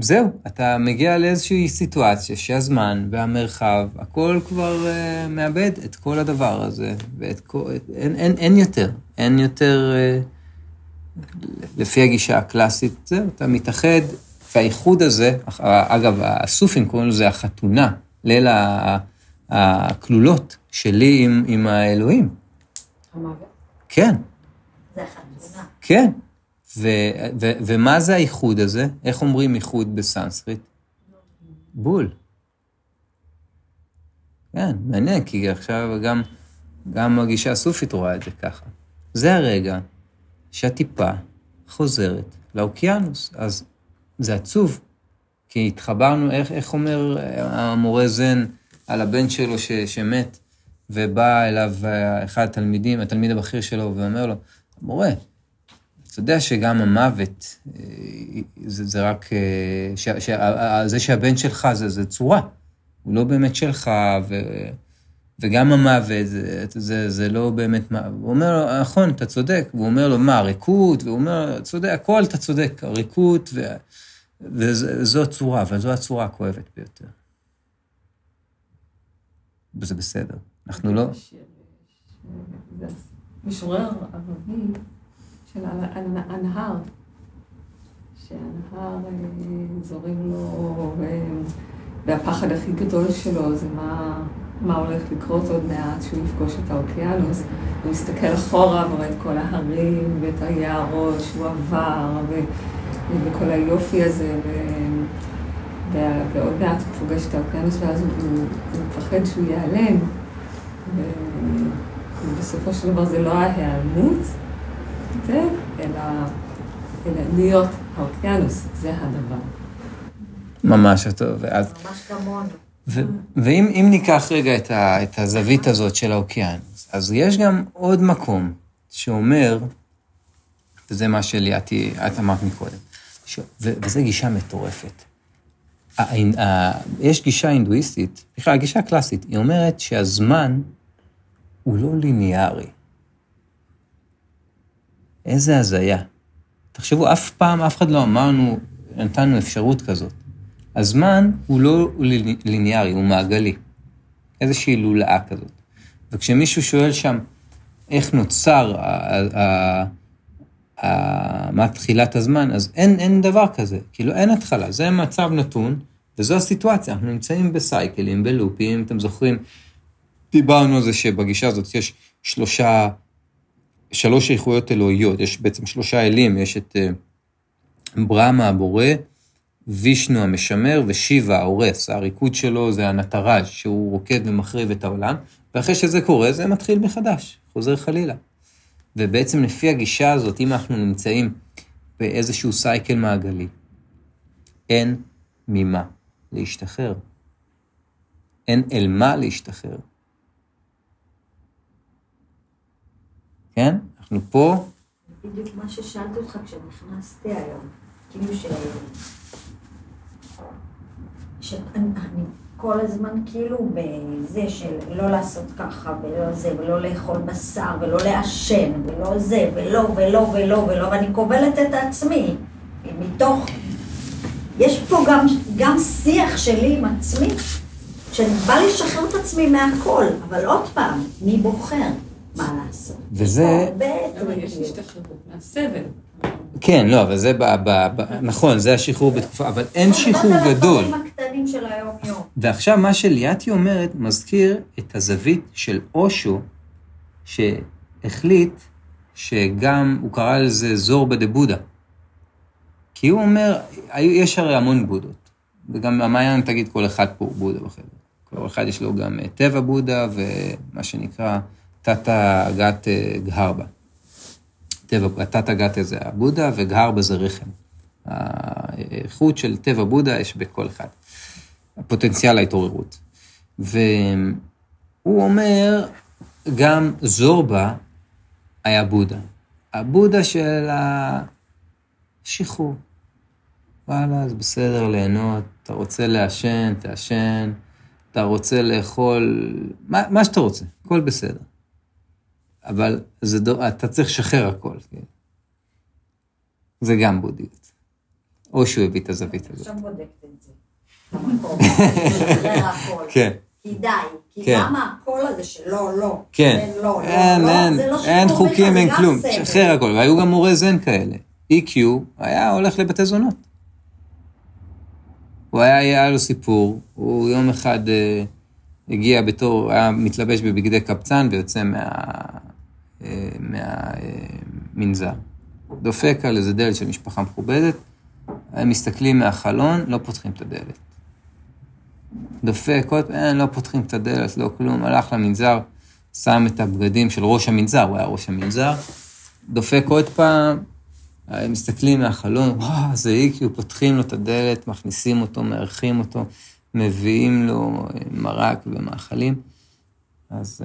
זהו, אתה מגיע לאיזושהי סיטואציה שהזמן והמרחב, הכל כבר uh, מאבד את כל הדבר הזה, ואת כל, אין, אין, אין יותר, אין יותר, uh, לפי הגישה הקלאסית, זהו, אתה מתאחד, והאיחוד הזה, אגב, הסופים קוראים לזה החתונה, ליל הכלולות שלי עם, עם האלוהים. המוות. כן. זה החתונה. כן. ו- ו- ומה זה האיחוד הזה? איך אומרים איחוד בסנסקריט? בול. כן, מעניין, כי עכשיו גם, גם הגישה הסופית רואה את זה ככה. זה הרגע שהטיפה חוזרת לאוקיינוס. אז זה עצוב, כי התחברנו, איך, איך אומר המורה זן על הבן שלו ש, שמת, ובא אליו אחד התלמידים, התלמיד הבכיר שלו, ואומר לו, מורה, אתה יודע שגם המוות, אה, זה, זה רק, אה, ש, ש, זה שהבן שלך זה, זה צורה, הוא לא באמת שלך, ו, וגם המוות, זה, זה, זה לא באמת, הוא אומר לו, נכון, אתה צודק, והוא אומר לו, מה, ריקות? והוא אומר, צודק, הכל אתה צודק, הריקות, ו, וזו הצורה, אבל זו הצורה הכואבת ביותר. וזה בסדר, אנחנו לא... משורר ערבי של הנהר, שהנהר אה, זורים לו, והפחד הכי גדול שלו זה מה, מה הולך לקרות עוד מעט כשהוא יפגוש את האוקיינוס. הוא מסתכל אחורה ורואה את כל ההרים ואת היערות שהוא עבר, ו, וכל היופי הזה, ו, ועוד מעט הוא פוגש את האוקיינוס ואז הוא, הוא מפחד שהוא ייעלם. ובסופו של דבר זה לא ההיעלמות, זה, אלא להיות האוקיינוס, זה הדבר. ממש טוב. ואז, ממש כמונו. ו, ואם אם ניקח רגע את, ה, את הזווית הזאת של האוקיינוס, אז יש גם עוד מקום שאומר, וזה מה שליאתי, את אמרת מקודם, ש, וזו גישה מטורפת. יש גישה הינדואיסטית, בכלל, הגישה הקלאסית, היא אומרת שהזמן הוא לא ליניארי. איזה הזיה. תחשבו, אף פעם, אף אחד לא אמרנו, נתנו אפשרות כזאת. הזמן הוא לא ליני- ליניארי, הוא מעגלי. איזושהי לולאה כזאת. וכשמישהו שואל שם איך נוצר מה תחילת הזמן, אז אין, אין דבר כזה. כאילו, אין התחלה, זה מצב נתון, וזו הסיטואציה. אנחנו נמצאים בסייקלים, בלופים, אתם זוכרים, דיברנו על זה שבגישה הזאת יש שלושה, שלוש איכויות אלוהיות, יש בעצם שלושה אלים, יש את אה, ברמה הבורא, וישנו המשמר ושיבה ההורס, הריקוד שלו זה הנטראז' שהוא רוקד ומחריב את העולם, ואחרי שזה קורה זה מתחיל מחדש, חוזר חלילה. ובעצם לפי הגישה הזאת, אם אנחנו נמצאים באיזשהו סייקל מעגלי, אין ממה להשתחרר. אין אל מה להשתחרר. כן? אנחנו פה, בדיוק מה ששאלתי אותך כשנכנסתי היום. כאילו ש... שאני אני כל הזמן כאילו בזה של לא לעשות ככה ולא זה, ולא לאכול בשר, ולא לעשן, ולא זה, ולא, ולא, ולא, ולא, ואני כובלת את עצמי מתוך... יש פה גם, גם שיח שלי עם עצמי, שאני באה לשחרר את עצמי מהכל, אבל עוד פעם, מי בוחר מה לעשות? וזה- הרבה יש. השתחררות מהסבל. כן, לא, אבל זה ב... ב, ב נכון, זה השחרור בתקופה, אבל אין שחרור גדול. ועכשיו מה שליאתי אומרת מזכיר את הזווית של אושו, שהחליט שגם, הוא קרא לזה זורבה דה בודה. כי הוא אומר, יש הרי המון בודות, וגם המעיין תגיד כל אחד פה בודה בחדר. כל אחד יש לו גם אה, טבע בודה ומה שנקרא תתא גת אה, גהרבה. טבע, תתא גת זה הבודה וגהרבה זה רחם. האיכות של טבע בודה יש בכל אחד. פוטנציאל ההתעוררות. והוא אומר, גם זורבה היה בודה. הבודה של השחרור. וואלה, זה בסדר ליהנות, אתה רוצה לעשן, תעשן, אתה רוצה לאכול, מה, מה שאתה רוצה, הכל בסדר. אבל זה דו, אתה צריך לשחרר הכל. כן? זה גם בודיות. או שהוא הביא את הזווית הזאת. עכשיו בודקת את זה. כן. כי די, כי כן. למה הקול הזה שלא, לא, כן, לא, אין, לא, אין, לא, לא אין שחרור חוקים, אין כלום. שחרר הכל, והיו גם מורי זן כאלה. EQ היה הולך לבתי זונות. הוא היה, היה לו סיפור, הוא יום אחד אה, הגיע בתור, היה מתלבש בבגדי קבצן ויוצא מה... אה, מהמנזר. דופק על איזה דלת של משפחה מכובדת, הם מסתכלים מהחלון, לא פותחים את הדלת. דופק, עוד פעם, אין, לא פותחים את הדלת, לא כלום, הלך למנזר, שם את הבגדים של ראש המנזר, הוא היה ראש המנזר, דופק עוד פעם, הם מסתכלים מהחלון, וואו, זה איקי, פותחים לו את הדלת, מכניסים אותו, מארחים אותו, מביאים לו אה, מרק ומאכלים. אז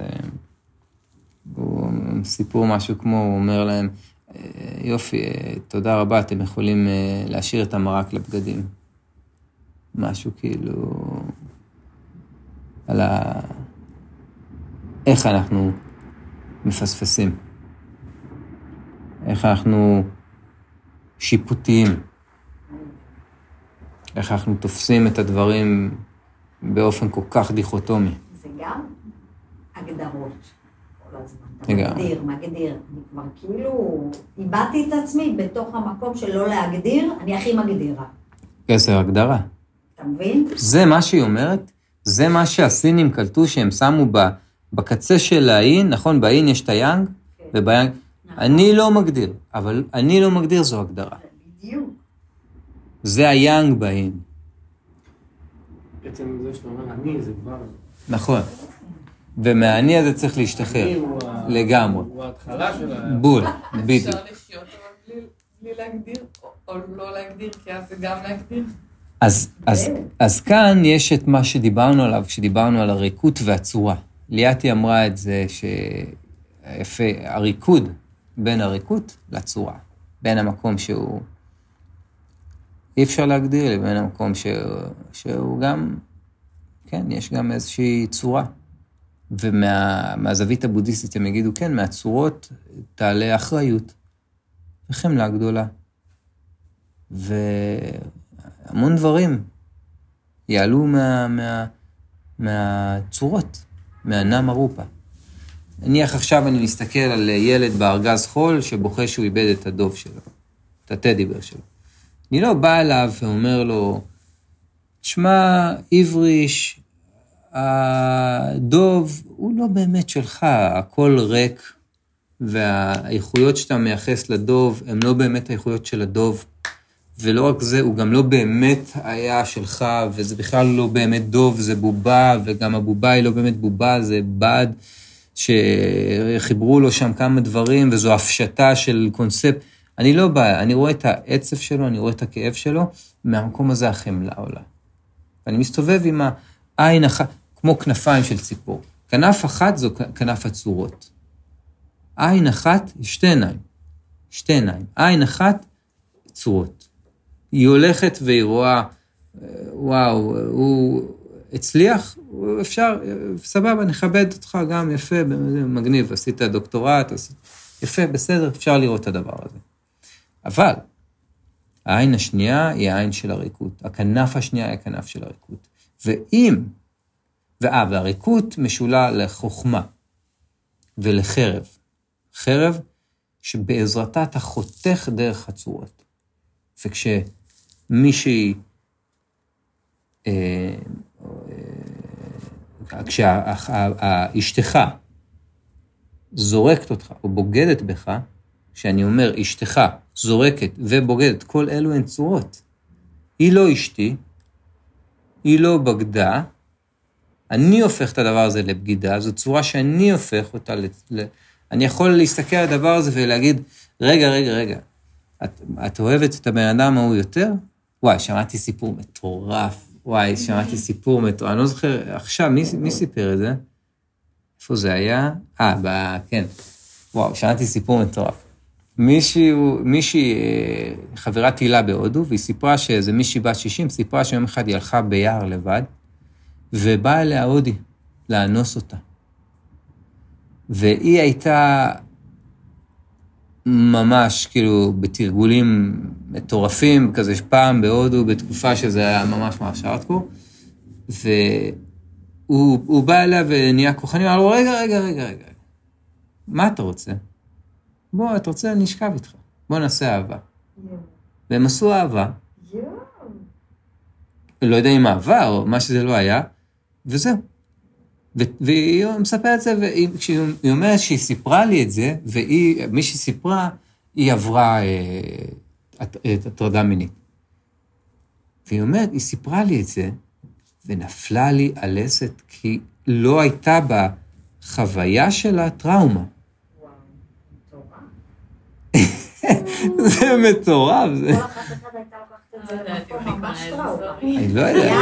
הוא סיפור משהו כמו, הוא אומר להם, "אה, יופי, אה, תודה רבה, אתם יכולים אה, להשאיר את המרק לבגדים. משהו כאילו... על ה... איך אנחנו מפספסים. איך אנחנו שיפוטיים. איך אנחנו תופסים את הדברים באופן כל כך דיכוטומי. זה גם הגדרות. כל הזמן. אתה. מגדיר, מגדיר. אני כבר כאילו איבדתי את עצמי בתוך המקום של לא להגדיר, אני הכי מגדירה. איזה הגדרה. אתה מבין? זה מה שהיא אומרת, זה מה שהסינים קלטו שהם שמו ב, בקצה של האין, נכון? באין יש את היאנג, כן. וביאנג... נכון. אני לא מגדיר, אבל אני לא מגדיר זו הגדרה. בדיוק. זה היאנג באין. בעצם זה שאתה אומר אני, זה כבר... נכון. ומהאני הזה צריך להשתחרר. לגמרי. הוא ההתחלה של ה... בול, בדיוק. אפשר לחיות אבל בלי- להגדיר, או- או לא להגדיר, כי אז זה גם להגדיר. אז, אז, אז כאן יש את מה שדיברנו עליו, כשדיברנו על הריקות והצורה. ליאתי אמרה את זה, שיפה, הריקוד בין הריקות לצורה. בין המקום שהוא אי אפשר להגדיר לבין המקום שהוא, שהוא גם, כן, יש גם איזושהי צורה. ומהזווית הבודהיסטית הם יגידו, כן, מהצורות תעלה אחריות וחמלה גדולה. והמון דברים יעלו מה, מה, מהצורות, מהנם ארופה. נניח עכשיו אני מסתכל על ילד בארגז חול שבוכה שהוא איבד את הדוב שלו, את הטדיבר שלו. אני לא בא אליו ואומר לו, תשמע, עבריש, הדוב הוא לא באמת שלך, הכל ריק, והאיכויות שאתה מייחס לדוב הן לא באמת האיכויות של הדוב. ולא רק זה, הוא גם לא באמת היה שלך, וזה בכלל לא באמת דוב, זה בובה, וגם הבובה היא לא באמת בובה, זה בד שחיברו לו שם כמה דברים, וזו הפשטה של קונספט. אני לא בא, אני רואה את העצב שלו, אני רואה את הכאב שלו, מהמקום הזה החמלה עולה. ואני מסתובב עם העין אחת, כמו כנפיים של ציפור. כנף אחת זו כנף הצורות. עין אחת, שתי עיניים. שתי עיניים. עין אחת, צורות. היא הולכת והיא רואה, וואו, הוא הצליח, אפשר, סבבה, נכבד אותך גם, יפה, מגניב, עשית דוקטורט, עשית, יפה, בסדר, אפשר לראות את הדבר הזה. אבל העין השנייה היא העין של הריקות, הכנף השנייה היא הכנף של הריקות. ואם, ואה, והריקות משולה לחוכמה ולחרב. חרב שבעזרתה אתה חותך דרך הצורות. וכשמישהי, אה, אה, כשאשתך זורקת אותך או בוגדת בך, כשאני אומר אשתך זורקת ובוגדת, כל אלו הן צורות. היא לא אשתי, היא לא בגדה, אני הופך את הדבר הזה לבגידה, זו צורה שאני הופך אותה ל... אני יכול להסתכל על הדבר הזה ולהגיד, רגע, רגע, רגע, את, את אוהבת את הבן אדם ההוא יותר? וואי, שמעתי סיפור מטורף. וואי, שמעתי סיפור מטורף. אני לא זוכר, עכשיו, מי, מי סיפר את זה? איפה זה היה? אה, ב... כן. וואו, שמעתי סיפור מטורף. מישהו, מישהי, חברה תהילה בהודו, והיא סיפרה שאיזה מישהי בת 60, סיפרה שיום אחד היא הלכה ביער לבד, ובאה אליה הודי לאנוס אותה. והיא הייתה ממש כאילו בתרגולים מטורפים, כזה פעם בהודו, בתקופה שזה היה ממש ממש ארטקור, והוא בא אליה ונהיה כוחני, אמר לו, רגע, רגע, רגע, רגע, מה אתה רוצה? בוא, אתה רוצה, אני אשכב איתך, בוא נעשה אהבה. והם עשו אהבה. לא יודע אם אהבה או מה שזה לא היה, וזהו. והיא מספרת את זה, וכשהיא אומרת שהיא סיפרה לי את זה, והיא, מי שסיפרה, היא עברה הטרדה מינית. והיא אומרת, היא סיפרה לי את זה, ונפלה לי הלסת, כי לא הייתה בה חוויה שלה טראומה. זה מטורף, זה... כל אחת אחת הייתה לוקחת את זה ממש טראומה. אני לא יודע.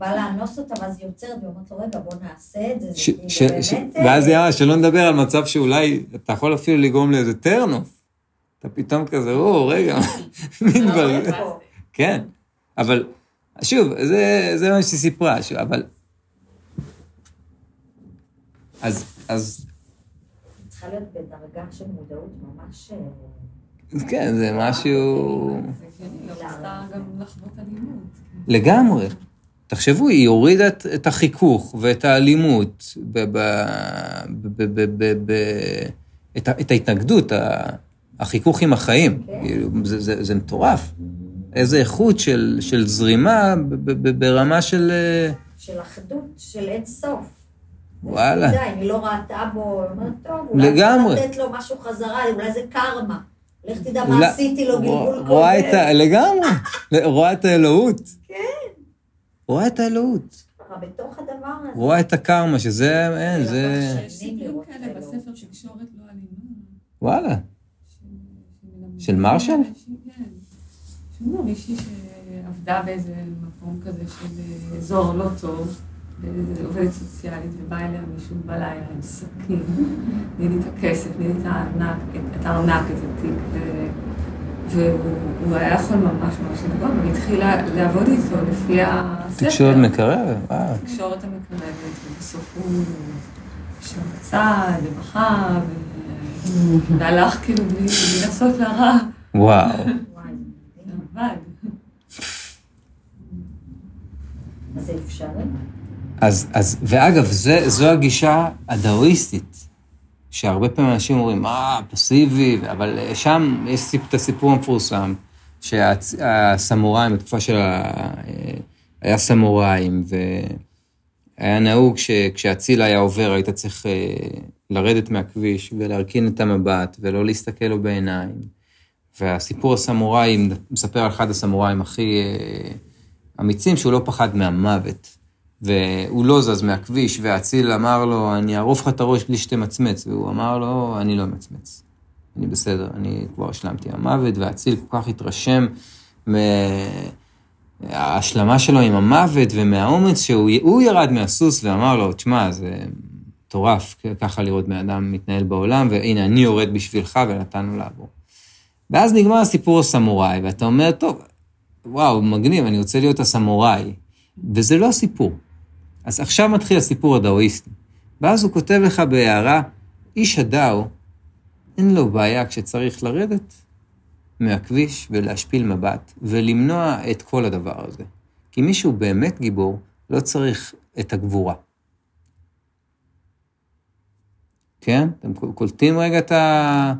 בא לאנוס אותה, ואז היא עוצרת ואומרת לו, רגע, בוא נעשה את זה, ש- כאילו ש- ש- באמת... אה, ואז יאללה, שלא נדבר על מצב שאולי אתה יכול אפילו לגרום לאיזה טרנוף. אתה פתאום כזה, או, רגע, מי לא, מתבלבל? פה. כן, אבל שוב, זה, זה מה שהיא סיפרה, שוב, אבל... אז, אז צריכה להיות בדרגה של מודעות ממש... אה, כן, זה משהו... לא גם לחוות אלימות. לגמרי. תחשבו, היא הורידה את, את החיכוך ואת האלימות, ב, ב, ב, ב, ב, ב, את, את ההתנגדות, החיכוך עם החיים. כן. כאילו, זה, זה, זה מטורף. איזה איכות של, של זרימה ב, ב, ב, ברמה של... אה, של אחדות, של אין סוף. וואלה. אם היא לא ראתה בו, אומרת, טוב, אולי לגמרי. צריך לתת לו משהו חזרה, אולי זה קרמה. לך תדע מה עשיתי לו גלגול קודם. לגמרי. רואה את האלוהות. כן. רואה את האלוהות. בתוך הדבר הזה. רואה את הקרמה, שזה, אין, זה... יש סיפורים כאלה בספר של קשורת לא אלימה, וואלה. של מרשל? כן. מישהי שעבדה באיזה מקום כזה של אזור לא טוב, עובדת סוציאלית, ובא אליה מישהו בלילה עם סכין, לי את הכסף, לי את הארנק, את הארנק, את התיק, והוא היה יכול ממש ממש לפגוע, והיא התחילה לעבוד איתו לפי הספר. תקשורת מקרבת, וואו. התקשורת המקרבת, ובסוף הוא שם בצד, ובכה, והלך כאילו בלי לעשות לה רע, וואו. זה. אז זה אפשרי? אז, אז, ואגב, זה, זו הגישה הדאואיסטית, שהרבה פעמים אנשים אומרים, אה, פסיבי, אבל שם יש סיפ- את הסיפור המפורסם, שהסמוראים, בתקופה של ה... היה סמוראים, והיה נהוג שכשהציל היה עובר, היית צריך אה, לרדת מהכביש ולהרכין את המבט ולא להסתכל לו בעיניים. והסיפור הסמוראי מספר על אחד הסמוראים הכי אה, אמיצים, שהוא לא פחד מהמוות. והוא לא זז מהכביש, והאציל אמר לו, אני אערוף לך את הראש בלי שתמצמץ, והוא אמר לו, אני לא אמצמץ. אני בסדר, אני כבר השלמתי המוות, והאציל כל כך התרשם מההשלמה שלו עם המוות ומהאומץ, שהוא הוא ירד מהסוס ואמר לו, תשמע, זה מטורף ככה לראות בן אדם מתנהל בעולם, והנה, אני יורד בשבילך ונתנו לעבור. ואז נגמר הסיפור הסמוראי, ואתה אומר, טוב, וואו, מגניב, אני רוצה להיות הסמוראי. וזה לא הסיפור. אז עכשיו מתחיל הסיפור הדאואיסטי. ואז הוא כותב לך בהערה, איש הדאו, אין לו בעיה כשצריך לרדת מהכביש ולהשפיל מבט, ולמנוע את כל הדבר הזה. כי מי שהוא באמת גיבור, לא צריך את הגבורה. כן? אתם קולטים רגע את, ה...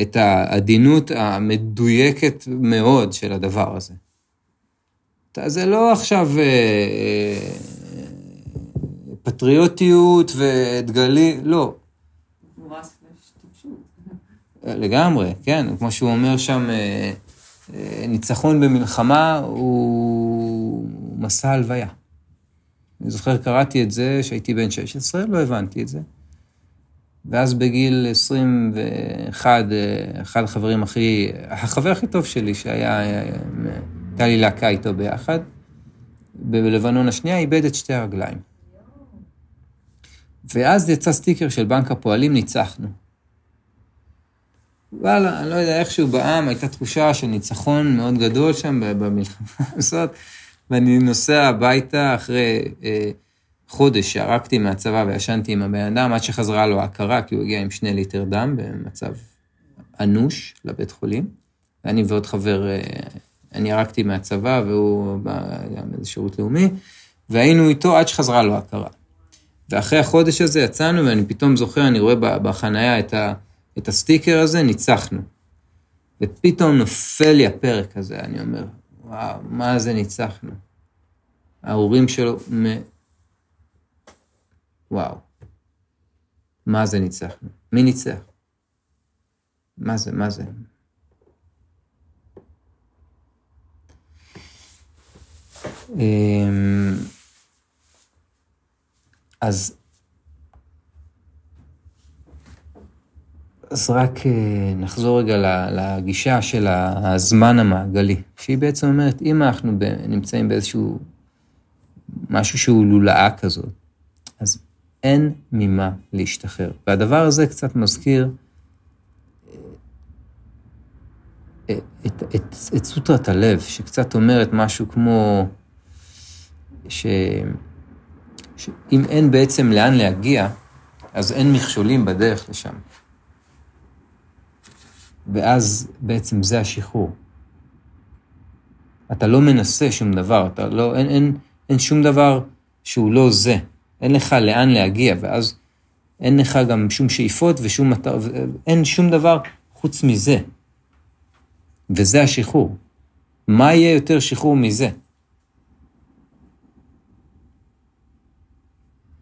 את העדינות המדויקת מאוד של הדבר הזה. זה לא עכשיו אה, אה, פטריוטיות ודגלי, לא. לגמרי, כן, כמו שהוא אומר שם, אה, אה, ניצחון במלחמה הוא מסע הלוויה. אני זוכר, קראתי את זה כשהייתי בן 16, לא הבנתי את זה. ואז בגיל 21, אה, אחד החברים הכי, החבר הכי טוב שלי, שהיה, הייתה לי להקה איתו ביחד, בלבנון השנייה, איבד את שתי הרגליים. ואז יצא סטיקר של בנק הפועלים, ניצחנו. וואלה, אני לא יודע, איכשהו בעם הייתה תחושה של ניצחון מאוד גדול שם במלחמה הזאת, ואני נוסע הביתה אחרי אה, חודש שערקתי מהצבא וישנתי עם הבן אדם, עד שחזרה לו ההכרה, כי הוא הגיע עם שני ליטר דם במצב אנוש לבית חולים. ואני ועוד חבר, אה, אני ערקתי מהצבא והוא גם איזה שירות לאומי, והיינו איתו עד שחזרה לו ההכרה. ואחרי החודש הזה יצאנו, ואני פתאום זוכר, אני רואה בחנייה את, ה, את הסטיקר הזה, ניצחנו. ופתאום נופל לי הפרק הזה, אני אומר, וואו, מה זה ניצחנו? ההורים שלו, מ... וואו. מה זה ניצחנו? מי ניצח? מה זה, מה זה? אמ, אז, אז רק אה, נחזור רגע לגישה של הזמן המעגלי, שהיא בעצם אומרת, אם אנחנו נמצאים באיזשהו משהו שהוא לולאה כזאת, אז אין ממה להשתחרר. והדבר הזה קצת מזכיר אה, את, את, את סוטרת הלב, שקצת אומרת משהו כמו, ש... שאם אין בעצם לאן להגיע, אז אין מכשולים בדרך לשם. ואז בעצם זה השחרור. אתה לא מנסה שום דבר, אתה לא, אין, אין, אין שום דבר שהוא לא זה. אין לך לאן להגיע, ואז אין לך גם שום שאיפות ושום מטר, אין שום דבר חוץ מזה. וזה השחרור. מה יהיה יותר שחרור מזה?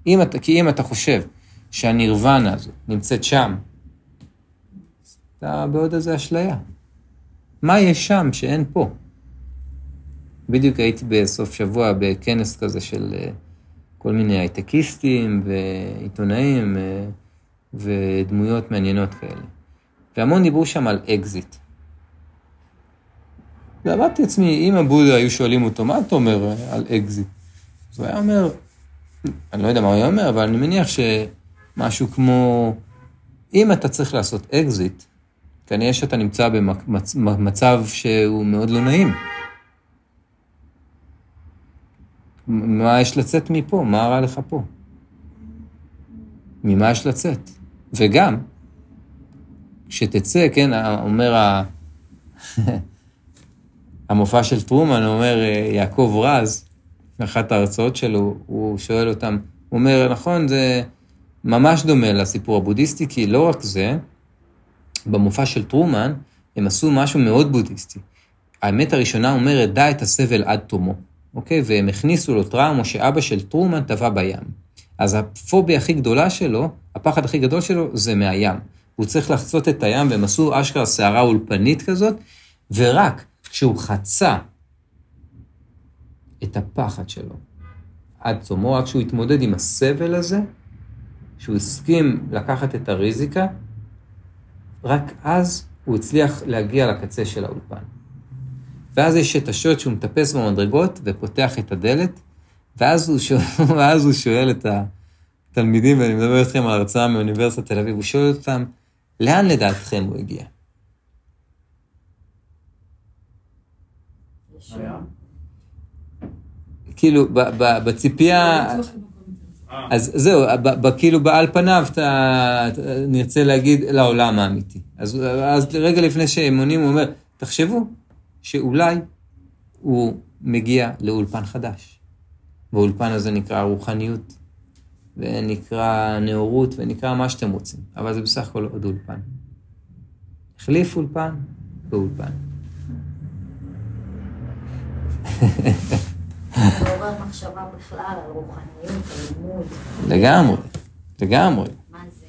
אם אתה, כי אם אתה חושב שהנירוונה הזאת נמצאת שם, בעוד איזה אשליה. מה יש שם שאין פה? בדיוק הייתי בסוף שבוע בכנס כזה של אה, כל מיני הייטקיסטים ועיתונאים אה, ודמויות מעניינות כאלה. והמון דיברו שם על אקזיט. ואמרתי לעצמי, אם הבודה היו שואלים אותו, מה אתה אומר על אקזיט? אז הוא היה אומר, אני לא יודע מה הוא היה אומר, אבל אני מניח שמשהו כמו, אם אתה צריך לעשות אקזיט, כנראה שאתה נמצא במצב שהוא מאוד לא נעים. מה יש לצאת מפה? מה רע לך פה? ממה יש לצאת? וגם, כשתצא, כן, אומר ה... המופע של טרומן, אומר יעקב רז, באחת ההרצאות שלו, הוא שואל אותם, הוא אומר, נכון, זה ממש דומה לסיפור הבודהיסטי, כי לא רק זה, במופע של טרומן, הם עשו משהו מאוד בודהיסטי. האמת הראשונה אומרת, דע את הסבל עד תומו, אוקיי? והם הכניסו לו טראומה שאבא של טרומן טבע בים. אז הפוביה הכי גדולה שלו, הפחד הכי גדול שלו, זה מהים. הוא צריך לחצות את הים, והם עשו אשכרה שערה אולפנית כזאת, ורק כשהוא חצה את הפחד שלו עד צומו, רק כשהוא התמודד עם הסבל הזה, שהוא הסכים לקחת את הריזיקה, רק אז הוא הצליח להגיע לקצה של האולפן. ואז יש את השוט שהוא מטפס במדרגות ופותח את הדלת, ואז הוא שואל, ואז הוא שואל את התלמידים, ואני מדבר איתכם על הרצאה מאוניברסיטת תל אביב, הוא שואל אותם, לאן לדעתכם הוא הגיע? כאילו, בציפייה... אז זהו, כאילו על פניו אתה נרצה להגיד לעולם האמיתי. אז, אז רגע לפני שהם עונים, הוא אומר, תחשבו שאולי הוא מגיע לאולפן חדש. והאולפן הזה נקרא רוחניות, ונקרא נאורות, ונקרא מה שאתם רוצים, אבל זה בסך הכל עוד אולפן. החליף אולפן באולפן. מעורר מחשבה בכלל על רוחניות, על לימוד. לגמרי, לגמרי. מה זה?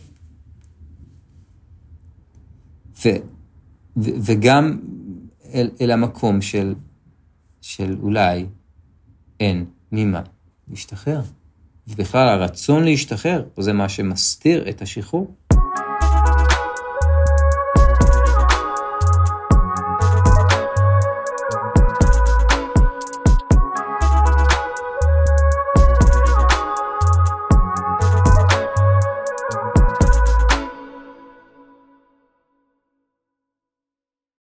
ו, ו, וגם אל, אל המקום של, של אולי אין ממה להשתחרר. ובכלל הרצון להשתחרר, זה מה שמסתיר את השחרור.